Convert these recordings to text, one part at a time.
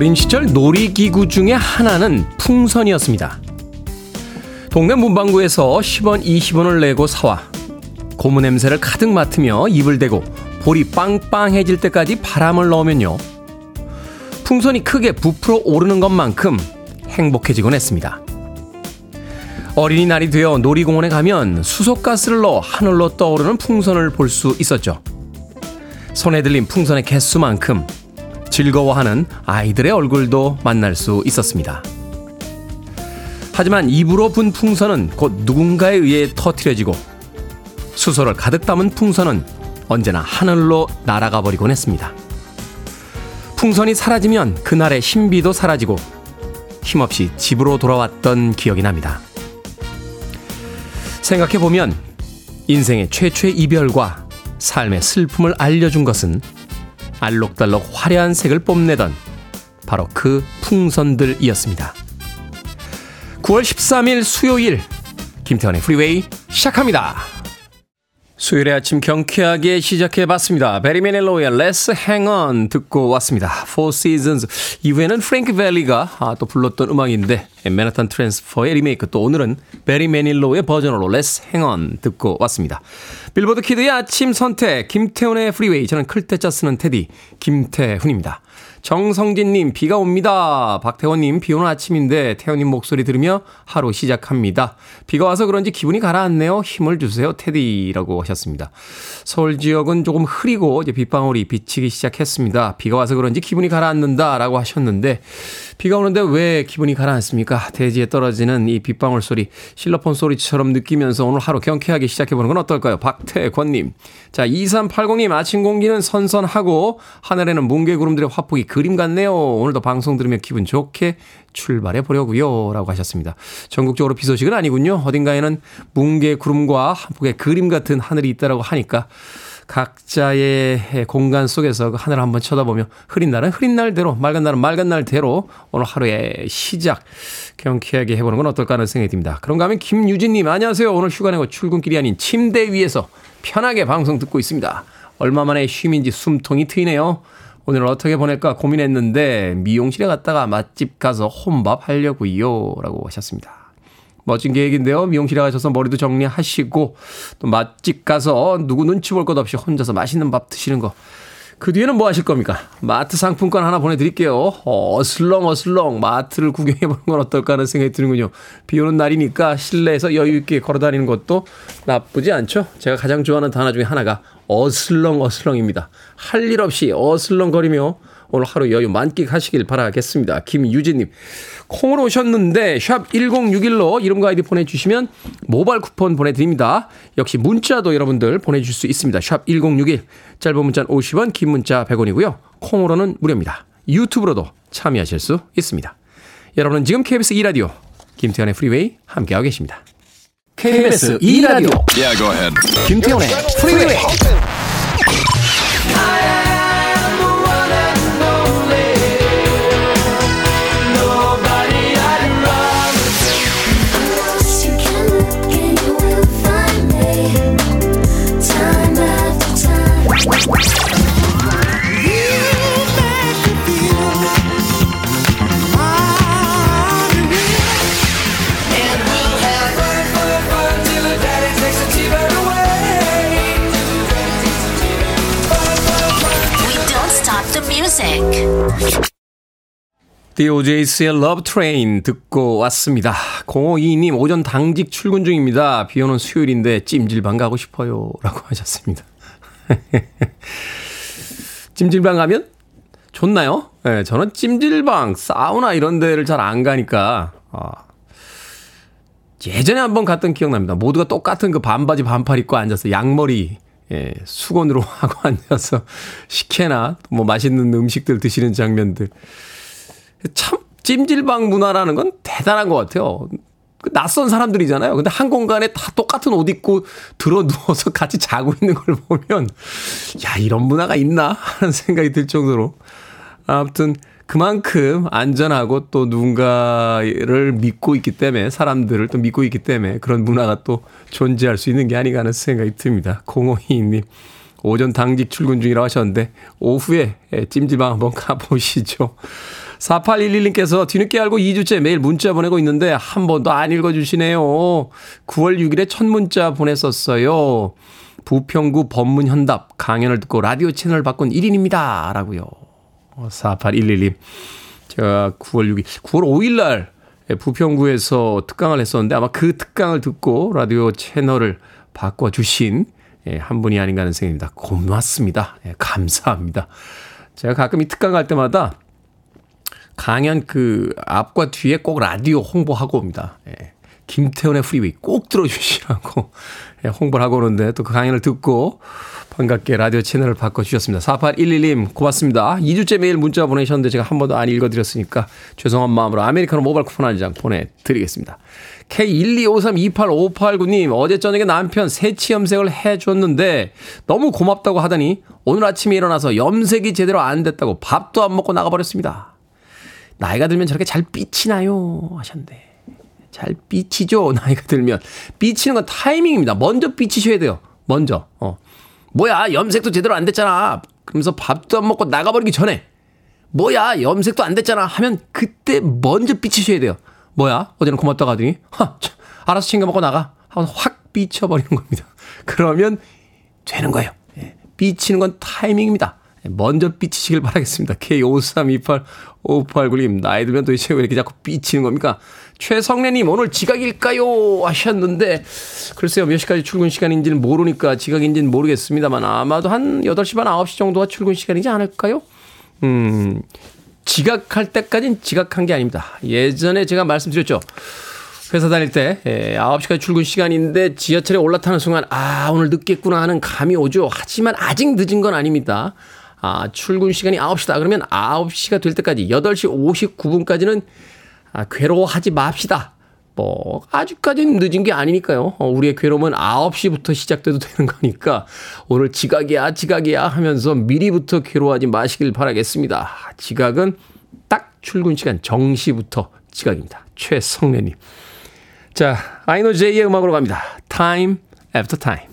어린 시절 놀이기구 중에 하나는 풍선이었습니다. 동네 문방구에서 10원, 20원을 내고 사와 고무 냄새를 가득 맡으며 입을 대고 볼이 빵빵해질 때까지 바람을 넣으면요. 풍선이 크게 부풀어 오르는 것만큼 행복해지곤 했습니다. 어린이날이 되어 놀이공원에 가면 수소가스를 넣어 하늘로 떠오르는 풍선을 볼 수 있었죠. 손에 들린 풍선의 개수만큼 즐거워하는 아이들의 얼굴도 만날 수 있었습니다. 하지만 입으로 분 풍선은 곧 누군가에 의해 터트려지고 수소를 가득 담은 풍선은 언제나 하늘로 날아가 버리곤 했습니다. 풍선이 사라지면 그날의 신비도 사라지고 힘없이 집으로 돌아왔던 기억이 납니다. 생각해보면 인생의 최초의 이별과 삶의 슬픔을 알려준 것은 알록달록 화려한 색을 뽐내던 바로 그 풍선들이었습니다. 9월 13일 수요일 김태훈의 프리웨이 시작합니다. 수요일의 아침 경쾌하게 시작해봤습니다. 배리 매닐로우의 Let's Hang On 듣고 왔습니다. Four Seasons 이후에는 프랭키 밸리가 아, 또 불렀던 음악인데 맨하탄 트랜스퍼의 리메이크 또 오늘은 배리 매닐로우의 버전으로 Let's Hang On 듣고 왔습니다. 빌보드 키드의 아침 선택 김태훈의 프리웨이 저는 클 태 자 쓰는 테디 김태훈입니다. 정성진님, 비가 옵니다. 박태원님, 비 오는 아침인데 태훈님 목소리 들으며 하루 시작합니다. 비가 와서 그런지 기분이 가라앉네요. 힘을 주세요, 테디라고 하셨습니다. 서울 지역은 조금 흐리고 이제 빗방울이 비치기 시작했습니다. 비가 와서 그런지 기분이 가라앉는다라고 하셨는데 비가 오는데 왜 기분이 가라앉습니까? 대지에 떨어지는 이 빗방울 소리, 실로폰 소리처럼 느끼면서 오늘 하루 경쾌하게 시작해보는 건 어떨까요? 박태권님. 자, 2380님, 아침 공기는 선선하고 하늘에는 뭉게구름들의 화폭이 그림 같네요. 오늘도 방송 들으며 기분 좋게 출발해 보려고요. 라고 하셨습니다. 전국적으로 비 소식은 아니군요. 어딘가에는 뭉게 구름과 한폭의 그림 같은 하늘이 있다라고 하니까 각자의 공간 속에서 그 하늘을 한번 쳐다보며 흐린 날은 흐린 날대로 맑은 날은 맑은 날대로 오늘 하루의 시작 경쾌하게 해보는 건 어떨까 하는 생각이 듭니다. 그런가 하면 김유진님 안녕하세요. 오늘 휴가 내고 출근길이 아닌 침대 위에서 편하게 방송 듣고 있습니다. 얼마 만에 쉼인지 숨통이 트이네요. 오늘 어떻게 보낼까 고민했는데 미용실에 갔다가 맛집 가서 혼밥 하려고요. 라고 하셨습니다. 멋진 계획인데요. 미용실에 가셔서 머리도 정리하시고 또 맛집 가서 누구 눈치 볼 것 없이 혼자서 맛있는 밥 드시는 거. 그 뒤에는 뭐 하실 겁니까? 마트 상품권 하나 보내드릴게요. 어슬렁 어슬렁 마트를 구경해 보는 건 어떨까 하는 생각이 드는군요. 비 오는 날이니까 실내에서 여유 있게 걸어 다니는 것도 나쁘지 않죠. 제가 가장 좋아하는 단어 중에 하나가 어슬렁 어슬렁입니다. 할 일 없이 어슬렁거리며 오늘 하루 여유 만끽하시길 바라겠습니다. 김유진님. 콩으로 오셨는데 샵 1061로 이름과 아이디 보내주시면 모바일 쿠폰 보내드립니다. 역시 문자도 여러분들 보내주실 수 있습니다. 샵 1061. 짧은 문자는 50원 긴 문자 100원이고요. 콩으로는 무료입니다. 유튜브로도 참여하실 수 있습니다. 여러분은 지금 KBS 2라디오 김태현의 프리웨이 함께하고 계십니다. KBS 2라디오 yeah, 김태현의 프리웨이 DOJ스의 Love Train 듣고 왔습니다. 0522님, 오전 당직 출근 중입니다. 비 오는 수요일인데 찜질방 가고 싶어요. 라고 하셨습니다. 찜질방 가면 좋나요? 네, 저는 찜질방, 사우나 이런 데를 잘 안 가니까, 아, 예전에 한번 갔던 기억납니다. 모두가 똑같은 그 반바지 반팔 입고 앉아서 양머리, 예, 수건으로 하고 앉아서 식혜나 뭐 맛있는 음식들 드시는 장면들. 참 찜질방 문화라는 건 대단한 것 같아요. 그 낯선 사람들이잖아요. 근데 한 공간에 다 똑같은 옷 입고 들어 누워서 같이 자고 있는 걸 보면, 야, 이런 문화가 있나? 하는 생각이 들 정도로. 아무튼, 그만큼 안전하고 또 누군가를 믿고 있기 때문에, 사람들을 또 믿고 있기 때문에 그런 문화가 또 존재할 수 있는 게 아닌가 하는 생각이 듭니다. 0522님. 오전 당직 출근 중이라고 하셨는데 오후에 예, 찜질방 한번 가보시죠. 4811님께서 뒤늦게 알고 2주째 매일 문자 보내고 있는데 한 번도 안 읽어주시네요. 9월 6일에 첫 문자 보냈었어요. 부평구 법문현답 강연을 듣고 라디오 채널을 바꾼 1인입니다. 라고요. 4811님. 제가 9월 6일, 9월 5일 날 부평구에서 특강을 했었는데 아마 그 특강을 듣고 라디오 채널을 바꿔주신 예, 한 분이 아닌가 하는 생각입니다. 고맙습니다. 예, 감사합니다. 제가 가끔 이 특강 갈 때마다 강연 그 앞과 뒤에 꼭 라디오 홍보하고 옵니다. 예. 김태훈의 프리웨이 꼭 들어주시라고 예, 홍보를 하고 오는데 또 그 강연을 듣고 반갑게 라디오 채널을 바꿔주셨습니다. 4811님 고맙습니다. 2주째 매일 문자 보내셨는데 제가 한 번도 안 읽어드렸으니까 죄송한 마음으로 아메리카노 모바일 쿠폰 한 장 보내드리겠습니다. K125328589님 어제 저녁에 남편 새치 염색을 해줬는데 너무 고맙다고 하더니 오늘 아침에 일어나서 염색이 제대로 안 됐다고 밥도 안 먹고 나가버렸습니다. 나이가 들면 저렇게 잘 삐치나요? 하셨는데. 잘 삐치죠? 나이가 들면. 삐치는 건 타이밍입니다. 먼저 삐치셔야 돼요. 먼저. 어. 뭐야, 염색도 제대로 안 됐잖아. 그러면서 밥도 안 먹고 나가버리기 전에. 뭐야, 염색도 안 됐잖아. 하면 그때 먼저 삐치셔야 돼요. 뭐야, 어제는 고맙다고 하더니, 하, 참, 알아서 챙겨 먹고 나가. 하고 확 삐쳐버리는 겁니다. 그러면 되는 거예요. 예. 삐치는 건 타이밍입니다. 먼저 삐치시길 바라겠습니다. K53285896님, 나이 들면 도대체 왜 이렇게 자꾸 삐치는 겁니까? 최성래님, 오늘 지각일까요? 하셨는데, 글쎄요, 몇 시까지 출근 시간인지는 모르니까 지각인지는 모르겠습니다.만 아마도 한 8시 반, 9시 정도가 출근 시간이지 않을까요? 음, 지각할 때까지는 지각한 게 아닙니다. 예전에 제가 말씀드렸죠. 회사 다닐 때 9시까지 예, 출근 시간인데 지하철에 올라타는 순간 아 오늘 늦겠구나 하는 감이 오죠. 하지만 아직 늦은 건 아닙니다. 아, 출근 시간이 9시다. 그러면 9시가 될 때까지 8시 59분까지는 아, 괴로워하지 맙시다. 뭐, 아직까지는 늦은 게 아니니까요. 어, 우리의 괴로움은 9시부터 시작돼도 되는 거니까 오늘 지각이야, 지각이야 하면서 미리부터 괴로워하지 마시길 바라겠습니다. 지각은 딱 출근 시간 정시부터 지각입니다. 최성래님. 자, INOJ의 음악으로 갑니다. Time after time.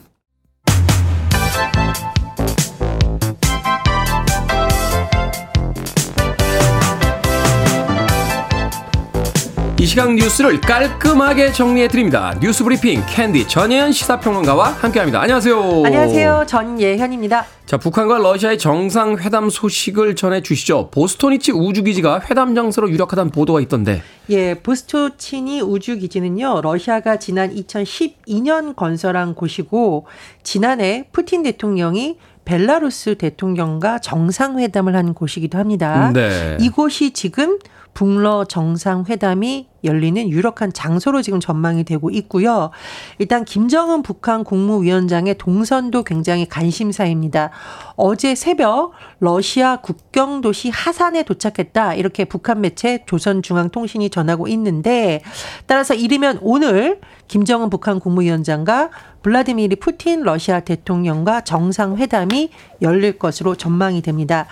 시각 뉴스를 깔끔하게 정리해 드립니다. 뉴스 브리핑 캔디 전예현 시사평론가와 함께합니다. 안녕하세요. 안녕하세요. 전예현입니다. 자, 북한과 러시아의 정상 회담 소식을 전해 주시죠. 보스토니치 우주기지가 회담 장소로 유력하다는 보도가 있던데. 예, 보스토치니 우주기지는요, 러시아가 지난 2012년 건설한 곳이고, 지난해 푸틴 대통령이 벨라루스 대통령과 정상회담을 한 곳이기도 합니다. 네. 이곳이 지금 북러 정상회담이 열리는 유력한 장소로 지금 전망이 되고 있고요. 일단 김정은 북한 국무위원장의 동선도 굉장히 관심사입니다. 어제 새벽 러시아 국경 도시 하산에 도착했다. 이렇게 북한 매체 조선중앙통신이 전하고 있는데 따라서 이르면 오늘 김정은 북한 국무위원장과 블라디미르 푸틴 러시아 대통령과 정상회담이 열릴 것으로 전망이 됩니다.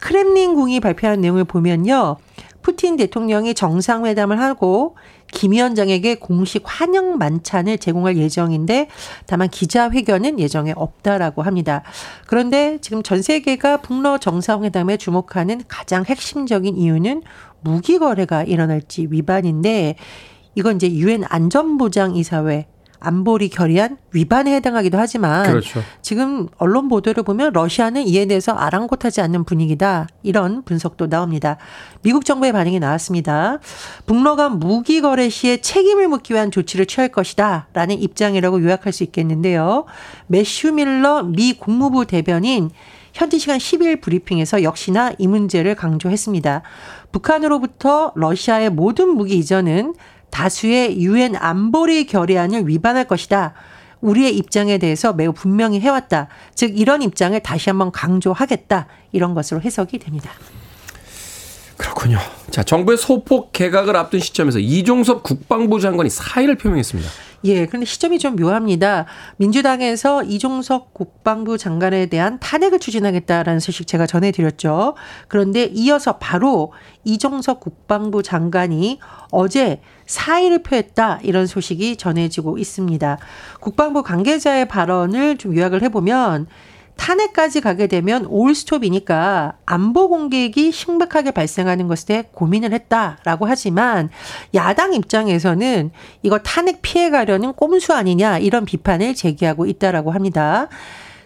크렘린궁이 발표한 내용을 보면요. 푸틴 대통령이 정상회담을 하고 김 위원장에게 공식 환영 만찬을 제공할 예정인데 다만 기자회견은 예정에 없다라고 합니다. 그런데 지금 전 세계가 북러 정상회담에 주목하는 가장 핵심적인 이유는 무기 거래가 일어날지 위반인데 이건 이제 유엔 안전보장이사회 안보리 결의안 위반에 해당하기도 하지만 그렇죠. 지금 언론 보도를 보면 러시아는 이에 대해서 아랑곳하지 않는 분위기다 이런 분석도 나옵니다. 미국 정부의 반응이 나왔습니다. 북러 간 무기 거래 시에 책임을 묻기 위한 조치를 취할 것이다라는 입장이라고 요약할 수 있겠는데요. 매슈 밀러 미 국무부 대변인 현지 시간 10일 브리핑에서 역시나 이 문제를 강조했습니다. 북한으로부터 러시아의 모든 무기 이전은 다수의 유엔 안보리 결의안을 위반할 것이다. 우리의 입장에 대해서 매우 분명히 해왔다. 즉 이런 입장을 다시 한번 강조하겠다. 이런 것으로 해석이 됩니다. 그렇군요. 자, 정부의 소폭 개각을 앞둔 시점에서 이종섭 국방부 장관이 사의를 표명했습니다. 예, 그런데 시점이 좀 묘합니다. 민주당에서 이종석 국방부 장관에 대한 탄핵을 추진하겠다라는 소식 제가 전해드렸죠. 그런데 이어서 바로 이종석 국방부 장관이 어제 사의를 표했다 이런 소식이 전해지고 있습니다. 국방부 관계자의 발언을 좀 요약을 해보면 탄핵까지 가게 되면 올스톱이니까 안보 공격이 심각하게 발생하는 것에 대해 고민을 했다라고 하지만 야당 입장에서는 이거 탄핵 피해 가려는 꼼수 아니냐 이런 비판을 제기하고 있다라고 합니다.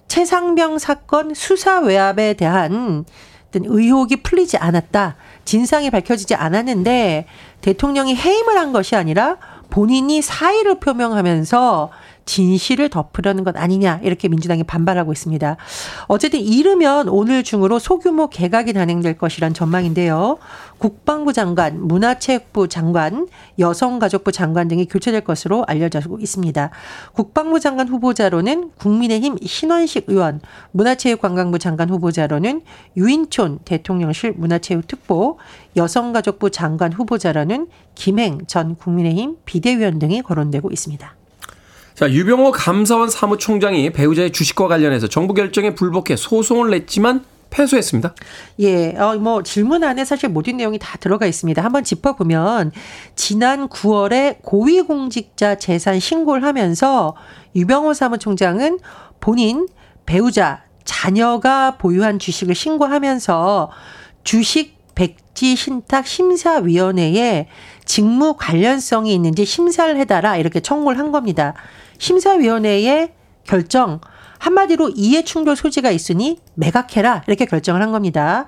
최상병 사건 수사 외압에 대한 의혹이 풀리지 않았다. 진상이 밝혀지지 않았는데 대통령이 해임을 한 것이 아니라 본인이 사의를 표명하면서 진실을 덮으려는 것 아니냐 이렇게 민주당이 반발하고 있습니다. 어쨌든 이르면 오늘 중으로 소규모 개각이 단행될 것이란 전망인데요. 국방부 장관, 문화체육부 장관, 여성가족부 장관 등이 교체될 것으로 알려지고 있습니다. 국방부 장관 후보자로는 국민의힘 신원식 의원, 문화체육관광부 장관 후보자로는 유인촌 대통령실 문화체육특보, 여성가족부 장관 후보자로는 김행 전 국민의힘 비대위원 등이 거론되고 있습니다. 자, 유병호 감사원 사무총장이 배우자의 주식과 관련해서 정부 결정에 불복해 소송을 냈지만 패소했습니다. 예, 어, 뭐 질문 안에 사실 모든 내용이 다 들어가 있습니다. 한번 짚어보면 지난 9월에 고위공직자 재산 신고를 하면서 유병호 사무총장은 본인 배우자 자녀가 보유한 주식을 신고하면서 주식 백지 신탁 심사위원회에 직무 관련성이 있는지 심사를 해달라 이렇게 청구를 한 겁니다. 심사위원회의 결정 한마디로 이해 충돌 소지가 있으니 매각해라 이렇게 결정을 한 겁니다.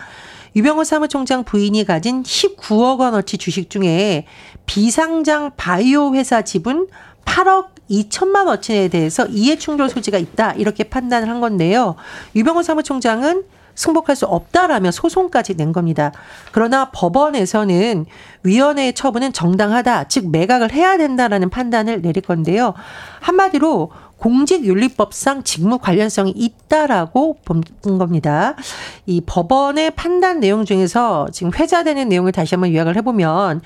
유병호 사무총장 부인이 가진 19억 원어치 주식 중에 비상장 바이오 회사 지분 8억 2천만 원어치에 대해서 이해 충돌 소지가 있다 이렇게 판단을 한 건데요. 유병호 사무총장은 승복할 수 없다라며 소송까지 낸 겁니다. 그러나 법원에서는 위원회의 처분은 정당하다, 즉 매각을 해야 된다라는 판단을 내릴 건데요. 한마디로 공직윤리법상 직무 관련성이 있다라고 본 겁니다. 이 법원의 판단 내용 중에서 지금 회자되는 내용을 다시 한번 요약을 해보면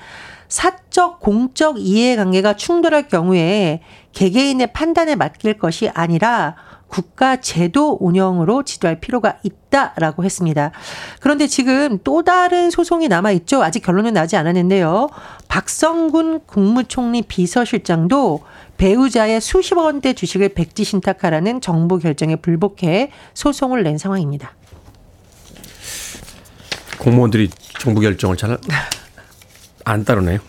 사적 공적 이해관계가 충돌할 경우에 개개인의 판단에 맡길 것이 아니라 국가 제도 운영으로 지도할 필요가 있다라고 했습니다. 그런데 지금 또 다른 소송이 남아 있죠. 아직 결론은 나지 않았는데요. 박성군 국무총리 비서실장도 배우자의 수십억 원대 주식을 백지 신탁하라는 정부 결정에 불복해 소송을 낸 상황입니다. 공무원들이 정부 결정을 잘 안 따르네요.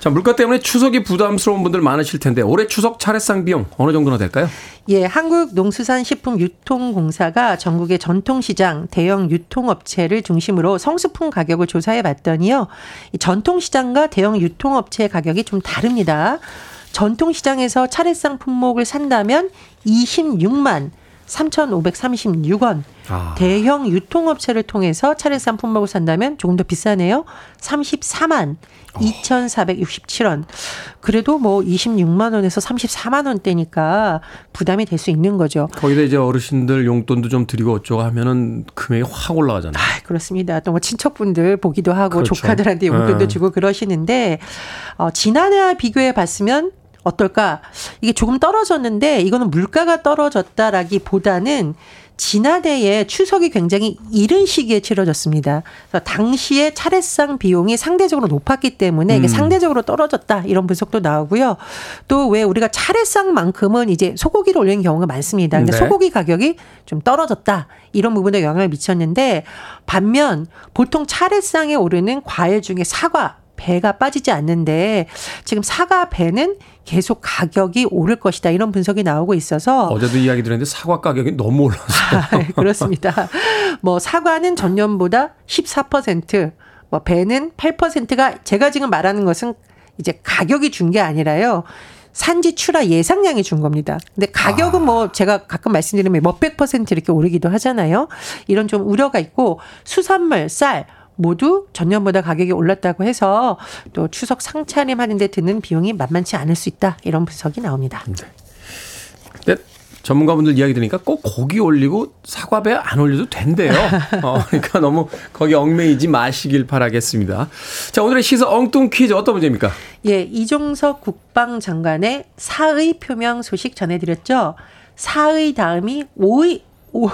자, 물가 때문에 추석이 부담스러운 분들 많으실 텐데 올해 추석 차례상 비용 어느 정도나 될까요? 예, 한국농수산식품유통공사가 전국의 전통시장, 대형 유통업체를 중심으로 성수품 가격을 조사해 봤더니요. 이 전통시장과 대형 유통업체 가격이 좀 다릅니다. 전통시장에서 차례상 품목을 산다면 26만 3,536원. 아. 대형 유통업체를 통해서 차례상 품목을 산다면 조금 더 비싸네요. 34만 2,467원. 그래도 뭐 26만 원에서 34만 원대니까 부담이 될 수 있는 거죠. 거기다 이제 어르신들 용돈도 좀 드리고 어쩌고 하면은 금액이 확 올라가잖아요. 아, 그렇습니다. 또 뭐 친척분들 보기도 하고 그렇죠. 조카들한테 용돈도 네. 주고 그러시는데 어, 지난해와 비교해 봤으면 어떨까? 이게 조금 떨어졌는데 이거는 물가가 떨어졌다라기보다는 지난해에 추석이 굉장히 이른 시기에 치러졌습니다. 그래서 당시에 차례상 비용이 상대적으로 높았기 때문에 이게 음. 상대적으로 떨어졌다 이런 분석도 나오고요. 또 왜 우리가 차례상만큼은 이제 소고기를 올리는 경우가 많습니다. 근데 네. 소고기 가격이 좀 떨어졌다 이런 부분에 영향을 미쳤는데 반면 보통 차례상에 오르는 과일 중에 사과 배가 빠지지 않는데 지금 사과 배는 계속 가격이 오를 것이다 이런 분석이 나오고 있어서 어제도 이야기 드렸는데 사과 가격이 너무 올랐어요. 아, 네, 그렇습니다. 뭐 사과는 전년보다 14%, 뭐 배는 8%가 제가 지금 말하는 것은 이제 가격이 준 게 아니라요. 산지 출하 예상량이 준 겁니다. 근데 가격은 아. 뭐 제가 가끔 말씀드리면 몇백 퍼센트 이렇게 오르기도 하잖아요. 이런 좀 우려가 있고 수산물, 쌀, 모두 전년보다 가격이 올랐다고 해서 또 추석 상차림 하는데 드는 비용이 만만치 않을 수 있다 이런 분석이 나옵니다. 네. 네. 전문가분들 이야기 들으니까 꼭 고기 올리고 사과배 안 올려도 된대요. 어, 그러니까 너무 거기 얽매이지 마시길 바라겠습니다. 자, 오늘의 시사 엉뚱 퀴즈 어떤 문제입니까? 예, 이종석 국방장관의 사의 표명 소식 전해드렸죠. 사의 다음이 오의 오,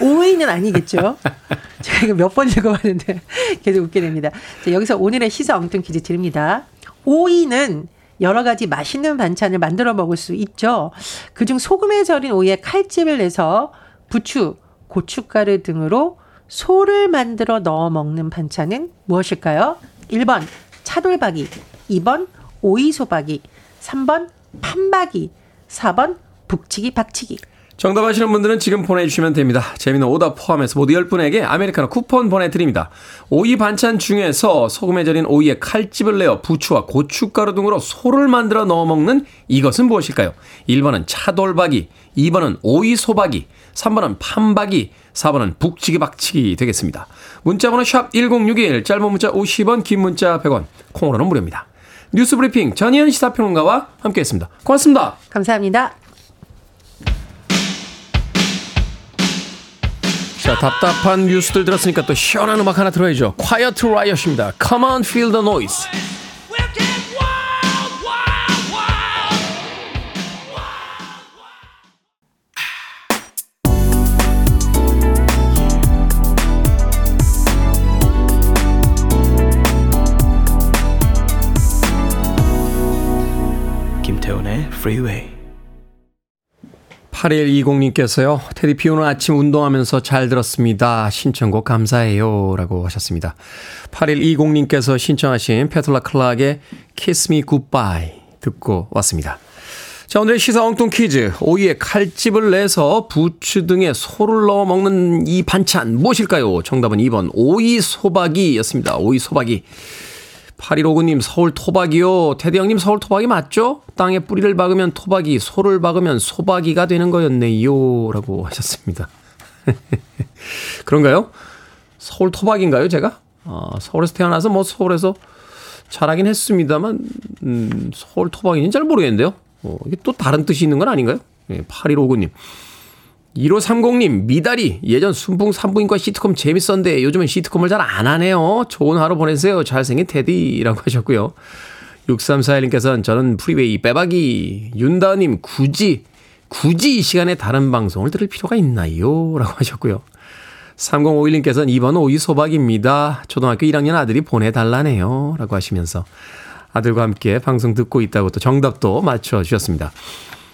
오이는 아니겠죠? 제가 이거 몇 번 읽어봤는데 계속 웃게 됩니다. 자, 여기서 오늘의 시사 엉뚱 퀴즈 드립니다. 오이는 여러 가지 맛있는 반찬을 만들어 먹을 수 있죠. 그중 소금에 절인 오이에 칼집을 내서 부추, 고춧가루 등으로 소를 만들어 넣어 먹는 반찬은 무엇일까요? 1번 차돌박이, 2번 오이소박이, 3번 판박이, 4번 북치기 박치기. 정답 아시는 분들은 지금 보내주시면 됩니다. 재미는 오답 포함해서 모두 10분에게 아메리카노 쿠폰 보내드립니다. 오이 반찬 중에서 소금에 절인 오이에 칼집을 내어 부추와 고춧가루 등으로 소를 만들어 넣어 먹는 이것은 무엇일까요? 1번은 차돌박이, 2번은 오이 소박이, 3번은 판박이, 4번은 북치기 박치기 되겠습니다. 문자번호 샵 1061, 짧은 문자 50원, 긴 문자 100원, 콩으로는 무료입니다. 뉴스 브리핑 전희연 시사평론가와 함께했습니다. 고맙습니다. 감사합니다. 자, 답답한 뉴스들 들었으니까 또 시원한 음악 하나 들어야죠. Quiet Riot입니다. Come on, feel the noise. 김태훈의 Freeway. 8120님께서요, 테디 피 오는 아침 운동하면서 잘 들었습니다. 신청곡 감사해요. 라고 하셨습니다. 8120님께서 신청하신 페틀라 클락의 Kiss Me Goodbye 듣고 왔습니다. 자, 오늘의 시사 엉뚱 퀴즈. 오이에 칼집을 내서 부추 등에 소를 넣어 먹는 이 반찬 무엇일까요? 정답은 2번 오이 소박이였습니다. 오이 소박이. 8159님 서울 토박이요. 테디 형님 서울 토박이 맞죠? 땅에 뿌리를 박으면 토박이, 소를 박으면 소박이가 되는 거였네요. 라고 하셨습니다. 그런가요? 서울 토박인가요, 제가? 아, 서울에서 태어나서 뭐 서울에서 자라긴 했습니다만, 음, 서울 토박이는 잘 모르겠는데요. 어, 이게 또 다른 뜻이 있는 건 아닌가요? 예, 8159님. 1530님, 미다리. 예전 순풍 산부인과 시트콤 재밌었는데 요즘은 시트콤을 잘 안 하네요. 좋은 하루 보내세요. 잘생긴 테디라고 하셨고요. 6341님께서는 저는 프리웨이 빼박이. 윤다님, 굳이, 굳이 이 시간에 다른 방송을 들을 필요가 있나요? 라고 하셨고요. 3051님께서는 2번 오이소박이입니다. 초등학교 1학년 아들이 보내달라네요. 라고 하시면서 아들과 함께 방송 듣고 있다고 또 정답도 맞춰주셨습니다.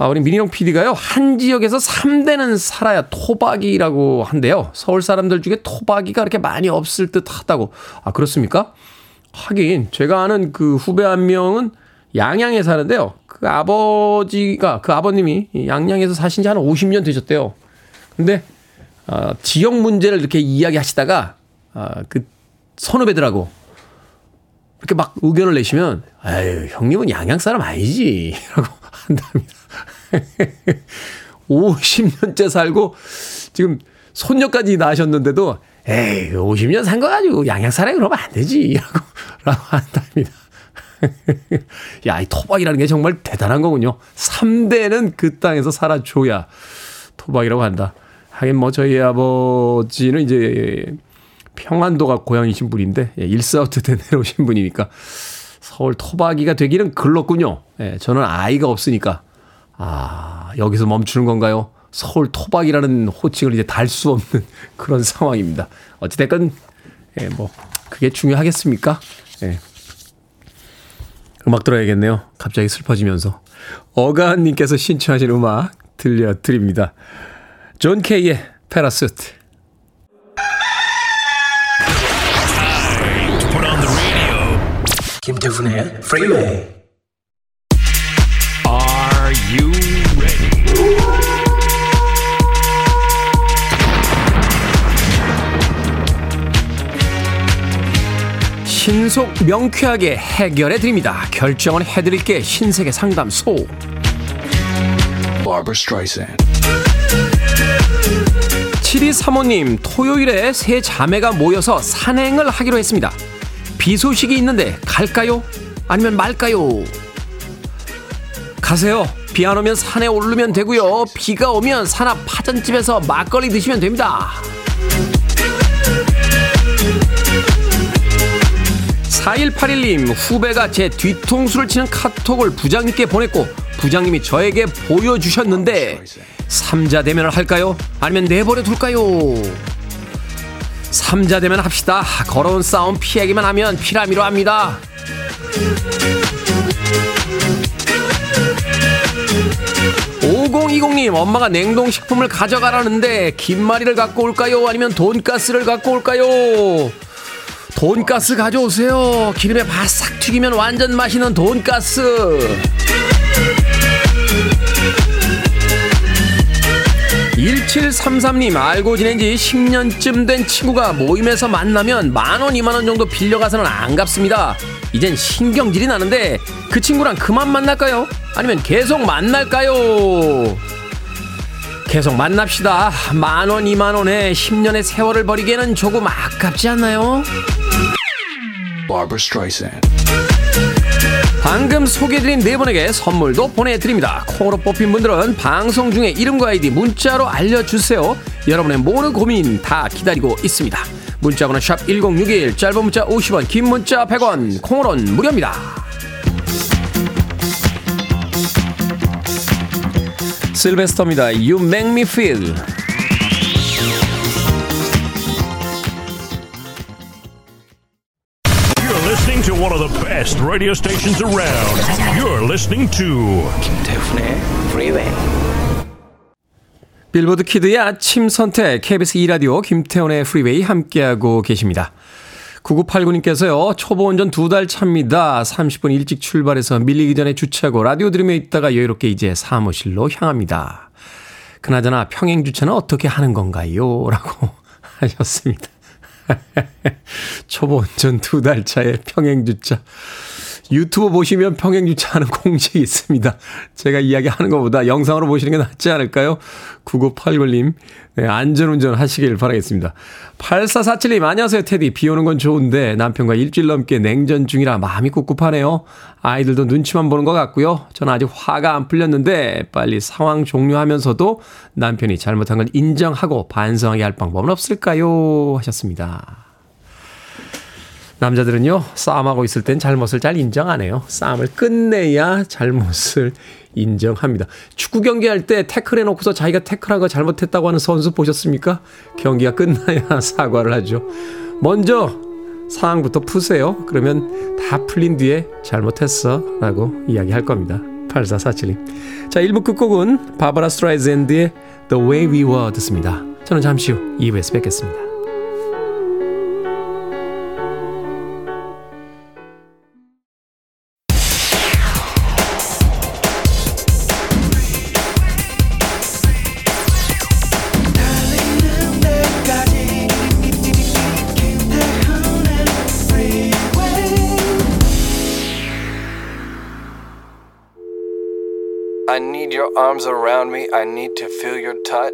아, 우리 민희룡 PD가요, 한 지역에서 3대는 살아야 토박이라고 한대요. 서울 사람들 중에 토박이가 그렇게 많이 없을 듯 하다고. 아, 그렇습니까? 하긴, 제가 아는 그 후배 한 명은 양양에 사는데요. 그 아버지가, 그 아버님이 양양에서 사신 지 한 50년 되셨대요. 근데, 어, 지역 문제를 이렇게 이야기 하시다가, 아, 그 선후배들하고 이렇게 막 의견을 내시면, 아유, 형님은 양양 사람 아니지. 라고 한답니다. 50년째 살고 지금 손녀까지 낳으셨는데도 에이 50년 산 거 가지고 양양 사람이 그러면 안 되지 라고 한답니다. 야, 이 토박이라는 게 정말 대단한 거군요. 3대는 그 땅에서 살아줘야 토박이라고 한다. 하긴 뭐 저희 아버지는 이제 평안도가 고향이신 분인데 예, 일사후퇴 때 내려오신 분이니까 서울 토박이가 되기는 글렀군요. 예, 저는 아이가 없으니까 아, 여기서 멈추는 건가요? 서울 토박이라는 호칭을 이제 달 수 없는 그런 상황입니다. 어찌됐건, 예, 뭐, 그게 중요하겠습니까? 예. 음악 들어야겠네요. 갑자기 슬퍼지면서. 어가님께서 신청하신 음악 들려드립니다. John K의 Parachute. 김태훈의 프리웨이 신속 명쾌하게 해결해 드립니다. 결정은 해드릴게 신세계 상담소. Barbara Streisand. 7235님, 토요일에 세 자매가 모여서 산행을 하기로 했습니다. 비 소식이 있는데 갈까요? 아니면 말까요? 가세요. 비 안 오면 산에 오르면 되고요. 비가 오면 산앞 파전집에서 막걸리 드시면 됩니다. 4181님, 후배가 제 뒤통수를 치는 카톡을 부장님께 보냈고, 부장님이 저에게 보여주셨는데, 삼자 대면을 할까요? 아니면 내버려 둘까요? 삼자 대면 합시다. 걸어온 싸움 피하기만 하면 피라미로 합니다. 5020님, 엄마가 냉동식품을 가져가라는데, 김말이를 갖고 올까요? 아니면 돈가스를 갖고 올까요? 돈가스 가져오세요. 기름에 바싹 튀기면 완전 맛있는 돈가스. 1733님 알고 지낸 지 10년쯤 된 친구가 모임에서 만나면 만원, 이만원 정도 빌려가서는 안 갚습니다. 이젠 신경질이 나는데 그 친구랑 그만 만날까요? 아니면 계속 만날까요? 계속 만납시다. 만원, 이만원에 10년의 세월을 버리기에는 조금 아깝지 않나요? 방금 소개해드린 네 분에게 선물도 보내드립니다. 콩으로 뽑힌 분들은 방송 중에 이름과 아이디 문자로 알려주세요. 여러분의 모든 고민 다 기다리고 있습니다. 문자번호 샵 1061, 짧은 문자 50원, 긴 문자 100원, 콩으로는 무료입니다. 실베스터입니다. You make me feel. To one of the best radio stations around. You're listening to 김태훈의 Freeway. 빌보드 키드의 아침 선택 KBS 2라디오 김태훈의 프리웨이 함께하고 계십니다. 9989님께서요. 초보 운전 두 달 차입니다. 30분 일찍 출발해서 밀리기 전에 주차하고 라디오 들으며 있다가 여유롭게 이제 사무실로 향합니다. 그나저나 평행 주차는 어떻게 하는 건가요? 라고 하셨습니다. 초보 운전 두 달 차에 평행 주차. 유튜브 보시면 평행 주차하는 공식이 있습니다. 제가 이야기하는 것보다 영상으로 보시는 게 낫지 않을까요? 9989님, 네, 안전운전 하시길 바라겠습니다. 8447님, 안녕하세요, 테디. 비 오는 건 좋은데 남편과 일주일 넘게 냉전 중이라 마음이 꿉꿉하네요. 아이들도 눈치만 보는 것 같고요. 저는 아직 화가 안 풀렸는데 빨리 상황 종료하면서도 남편이 잘못한 걸 인정하고 반성하게 할 방법은 없을까요? 하셨습니다. 남자들은요, 싸움하고 있을 땐 잘못을 잘 인정 안 해요. 싸움을 끝내야 잘못을 인정합니다. 축구 경기할 때 태클 해놓고서 자기가 태클한 거 잘못했다고 하는 선수 보셨습니까? 경기가 끝나야 사과를 하죠. 먼저 상황부터 푸세요. 그러면 다 풀린 뒤에 잘못했어. 라고 이야기할 겁니다. 8447님. 자, 1부 끝곡은 바브라 스트라이샌드의 The Way We Were 듣습니다. 저는 잠시 후 2부에서 뵙겠습니다. I need your arms around me. I need to feel your touch.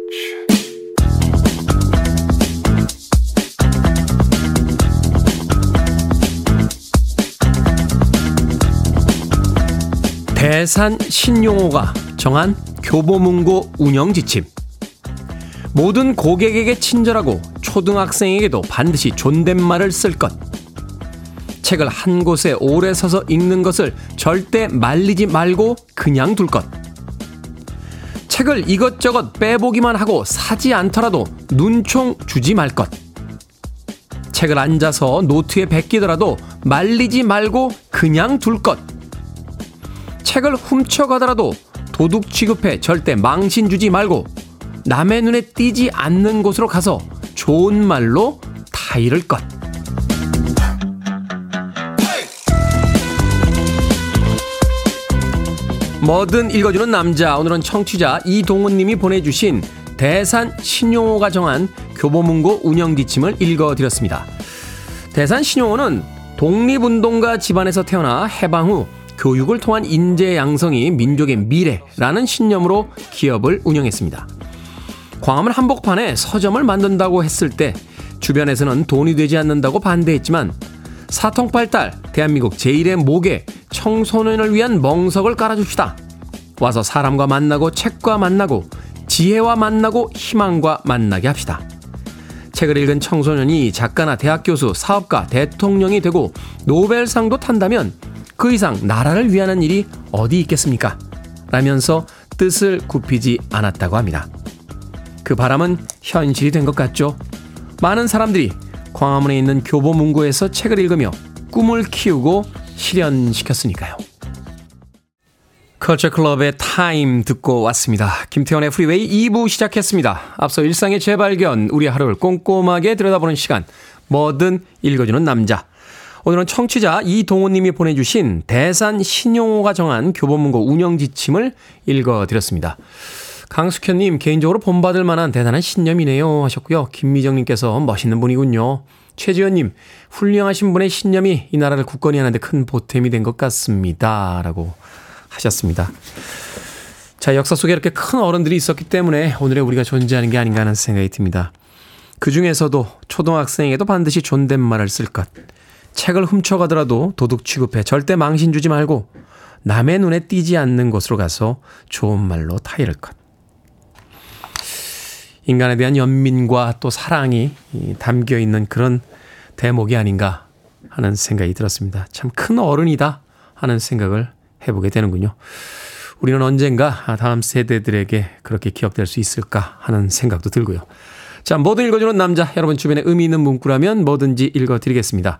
대산 신용호가 정한 교보문고 운영 지침. 모든 고객에게 친절하고 초등학생에게도 반드시 존댓말을 쓸 것. 책을 한 곳에 오래 서서 읽는 것을 절대 말리지 말고 그냥 둘 것. 책을 이것저것 빼보기만 하고 사지 않더라도 눈총 주지 말 것. 책을 앉아서 노트에 베끼더라도 말리지 말고 그냥 둘 것. 책을 훔쳐가더라도 도둑 취급해 절대 망신 주지 말고 남의 눈에 띄지 않는 곳으로 가서 좋은 말로 타이를 것. 뭐든 읽어주는 남자. 오늘은 청취자 이동훈님이 보내주신 대산 신용호가 정한 교보문고 운영 지침을 읽어드렸습니다. 대산 신용호는 독립운동가 집안에서 태어나 해방 후 교육을 통한 인재 양성이 민족의 미래라는 신념으로 기업을 운영했습니다. 광화문 한복판에 서점을 만든다고 했을 때 주변에서는 돈이 되지 않는다고 반대했지만 사통팔달 대한민국 제1의 목에 청소년을 위한 멍석을 깔아줍시다. 와서 사람과 만나고 책과 만나고 지혜와 만나고 희망과 만나게 합시다. 책을 읽은 청소년이 작가나 대학 교수, 사업가, 대통령이 되고 노벨상도 탄다면 그 이상 나라를 위하는 일이 어디 있겠습니까? 라면서 뜻을 굽히지 않았다고 합니다. 그 바람은 현실이 된 것 같죠. 많은 사람들이 광화문에 있는 교보문고에서 책을 읽으며 꿈을 키우고 실현시켰으니까요. 컬처 클럽의 Time 듣고 왔습니다. 김태훈의 프리웨이 2부 시작했습니다. 앞서 일상의 재발견, 우리 하루를 꼼꼼하게 들여다보는 시간, 뭐든 읽어주는 남자. 오늘은 청취자 이동호님이 보내주신 대산 신용호가 정한 교보문고 운영 지침을 읽어드렸습니다. 강숙현님, 개인적으로 본받을 만한 대단한 신념이네요. 하셨고요. 김미정님께서 멋있는 분이군요. 최지현님, 훌륭하신 분의 신념이 이 나라를 굳건히 하는데 큰 보탬이 된 것 같습니다. 라고 하셨습니다. 자, 역사 속에 이렇게 큰 어른들이 있었기 때문에 오늘의 우리가 존재하는 게 아닌가 하는 생각이 듭니다. 그 중에서도 초등학생에게도 반드시 존댓말을 쓸 것. 책을 훔쳐가더라도 도둑 취급해 절대 망신 주지 말고 남의 눈에 띄지 않는 곳으로 가서 좋은 말로 타이를 것. 인간에 대한 연민과 또 사랑이 담겨 있는 그런 대목이 아닌가 하는 생각이 들었습니다. 참 큰 어른이다 하는 생각을 해보게 되는군요. 우리는 언젠가 다음 세대들에게 그렇게 기억될 수 있을까 하는 생각도 들고요. 자, 뭐든 읽어주는 남자, 여러분 주변에 의미 있는 문구라면 뭐든지 읽어드리겠습니다.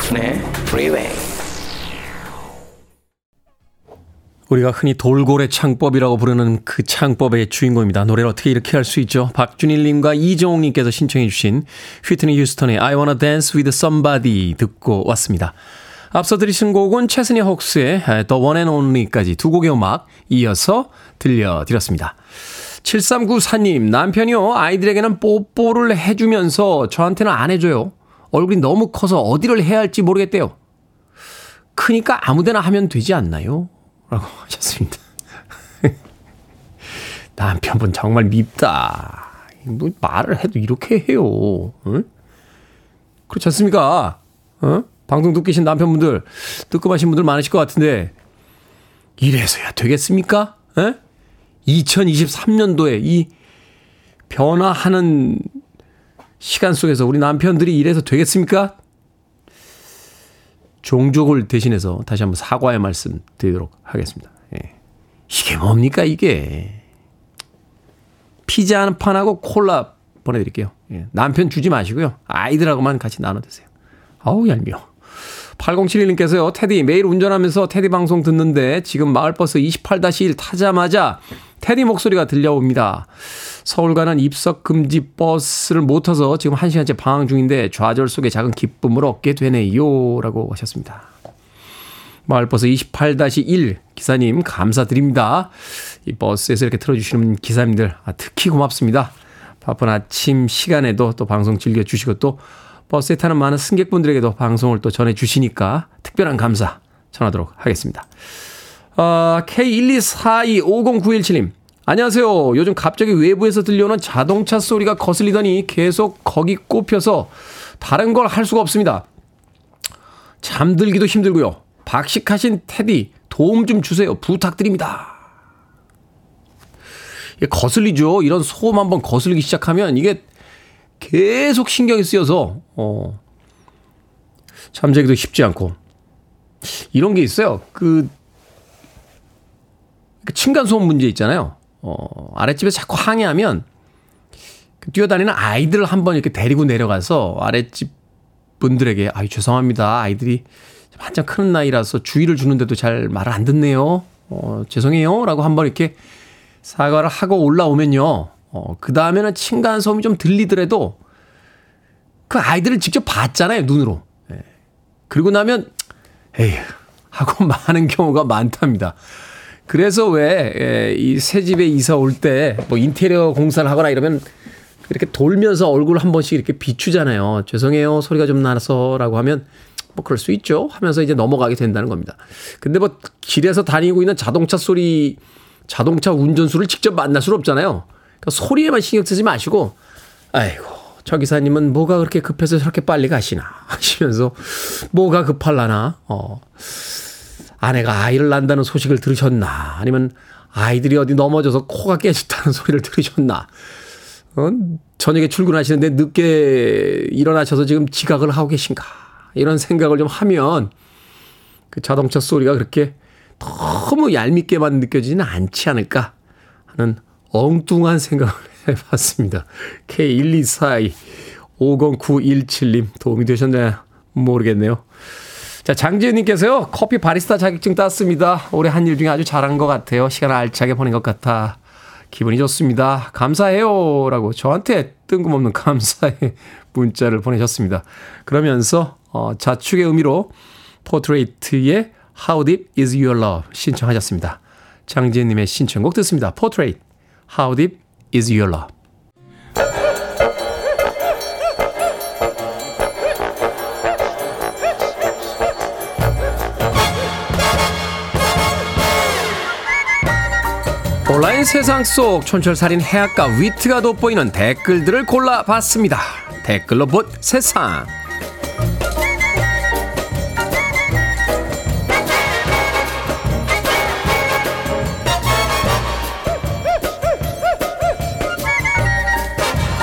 김태훈의 Freeway. 우리가 흔히 돌고래 창법이라고 부르는 그 창법의 주인공입니다. 노래를 어떻게 이렇게 할 수 있죠? 박준일님과 이정옥님께서 신청해 주신 휘트니 휴스턴의 I Wanna Dance With Somebody 듣고 왔습니다. 앞서 들으신 곡은 최스니 혹스의 The One and Only까지 두 곡의 음악 이어서 들려드렸습니다. 7394님, 남편이요. 아이들에게는 뽀뽀를 해주면서 저한테는 안 해줘요. 얼굴이 너무 커서 어디를 해야 할지 모르겠대요. 크니까 아무데나 하면 되지 않나요? 라고 하셨습니다. 남편분 정말 밉다. 뭐 말을 해도 이렇게 해요. 응? 그렇지 않습니까? 어? 방송 듣고 계신 남편분들, 뜨끔하신 분들 많으실 것 같은데, 이래서야 되겠습니까? 에? 2023년도에 이 변화하는 시간 속에서 우리 남편들이 이래서 되겠습니까? 종족을 대신해서 다시 한번 사과의 말씀 드리도록 하겠습니다. 예. 이게 뭡니까, 이게? 피자 한 판하고 콜라 보내드릴게요. 예. 남편 주지 마시고요. 아이들하고만 같이 나눠 드세요. 아우, 얄미워. 8071님께서요, 테디, 매일 운전하면서 테디 방송 듣는데 지금 마을버스 28-1 타자마자 테디 목소리가 들려옵니다. 서울 가는 입석 금지 버스를 못 타서 지금 1시간째 방황 중인데 좌절 속에 작은 기쁨을 얻게 되네요. 라고 하셨습니다. 마을버스 28-1 기사님 감사드립니다. 이 버스에서 이렇게 틀어주시는 기사님들 아, 특히 고맙습니다. 바쁜 아침 시간에도 또 방송 즐겨주시고 또 버스에 타는 많은 승객분들에게도 방송을 또 전해주시니까 특별한 감사 전하도록 하겠습니다. 어, K124250917님. 안녕하세요. 요즘 갑자기 외부에서 들려오는 자동차 소리가 거슬리더니 계속 거기 꼽혀서 다른 걸 할 수가 없습니다. 잠들기도 힘들고요. 박식하신 테디 도움 좀 주세요. 부탁드립니다. 거슬리죠. 이런 소음 한번 거슬리기 시작하면 이게 계속 신경이 쓰여서 어 잠자기도 쉽지 않고 이런 게 있어요. 그, 그 층간 소음 문제 있잖아요. 어 아랫집에서 자꾸 항의하면 그 뛰어다니는 아이들을 한번 이렇게 데리고 내려가서 아랫집 분들에게 아유 죄송합니다. 아이들이 한참 큰 나이라서 주의를 주는데도 잘 말을 안 듣네요. 어 죄송해요 라고 한번 이렇게 사과를 하고 올라오면요. 어, 그 다음에는 층간소음이 좀 들리더라도 그 아이들을 직접 봤잖아요, 눈으로. 예. 그리고 나면, 에휴, 하고 많은 경우가 많답니다. 그래서 왜, 예, 이새 집에 이사 올 때, 뭐 인테리어 공사를 하거나 이러면 이렇게 돌면서 얼굴 한 번씩 이렇게 비추잖아요. 죄송해요. 소리가 좀 나서라고 하면 뭐 그럴 수 있죠. 하면서 이제 넘어가게 된다는 겁니다. 근데 뭐 길에서 다니고 있는 자동차 소리, 자동차 운전수를 직접 만날 수는 없잖아요. 그러니까 소리에만 신경 쓰지 마시고, 아이고, 저 기사님은 뭐가 그렇게 급해서 저렇게 빨리 가시나 하시면서 뭐가 급할라나, 어, 아내가 아이를 낳는다는 소식을 들으셨나 아니면 아이들이 어디 넘어져서 코가 깨졌다는 소리를 들으셨나 어? 저녁에 출근하시는데 늦게 일어나셔서 지금 지각을 하고 계신가 이런 생각을 좀 하면 그 자동차 소리가 그렇게 너무 얄밉게만 느껴지지는 않지 않을까 하는 엉뚱한 생각을 해봤습니다. K1242 50917님 도움이 되셨나요? 모르겠네요. 자, 장지은님께서요, 커피 바리스타 자격증 땄습니다. 올해 한 일 중에 아주 잘한 것 같아요. 시간 알차게 보낸 것 같아. 기분이 좋습니다. 감사해요. 라고 저한테 뜬금없는 감사의 문자를 보내셨습니다. 그러면서, 어, 자축의 의미로 포트레이트의 How Deep Is Your Love 신청하셨습니다. 장지은님의 신청곡 듣습니다. 포트레이트 How Deep Is Your Love. 온라인 세상 속 촌철살인 해학과 위트가 돋보이는 댓글들을 골라봤습니다. 댓글로 봇 세상.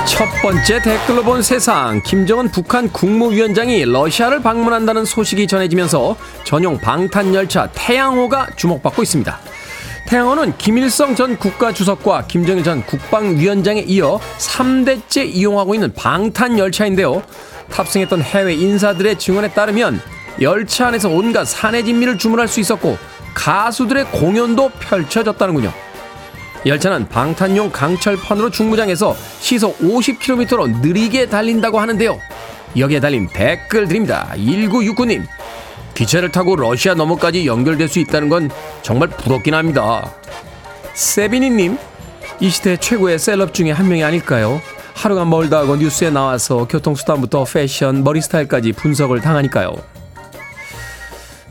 첫 번째 댓글로 본 세상. 김정은 북한 국무위원장이 러시아를 방문한다는 소식이 전해지면서 전용 방탄 열차 태양호가 주목받고 있습니다. 태양호는 김일성 전 국가주석과 김정일 전 국방위원장에 이어 3대째 이용하고 있는 방탄 열차인데요. 탑승했던 해외 인사들의 증언에 따르면 열차 안에서 온갖 산의 진미를 주문할 수 있었고 가수들의 공연도 펼쳐졌다는군요. 열차는 방탄용 강철판으로 중무장해서 시속 50km로 느리게 달린다고 하는데요. 여기에 달린 댓글 드립니다. 1969님. 기차를 타고 러시아 너머까지 연결될 수 있다는 건 정말 부럽긴 합니다. 세비니님, 이 시대 최고의 셀럽 중에 한 명이 아닐까요? 하루가 멀다 하고 뉴스에 나와서 교통수단부터 패션, 머리 스타일까지 분석을 당하니까요.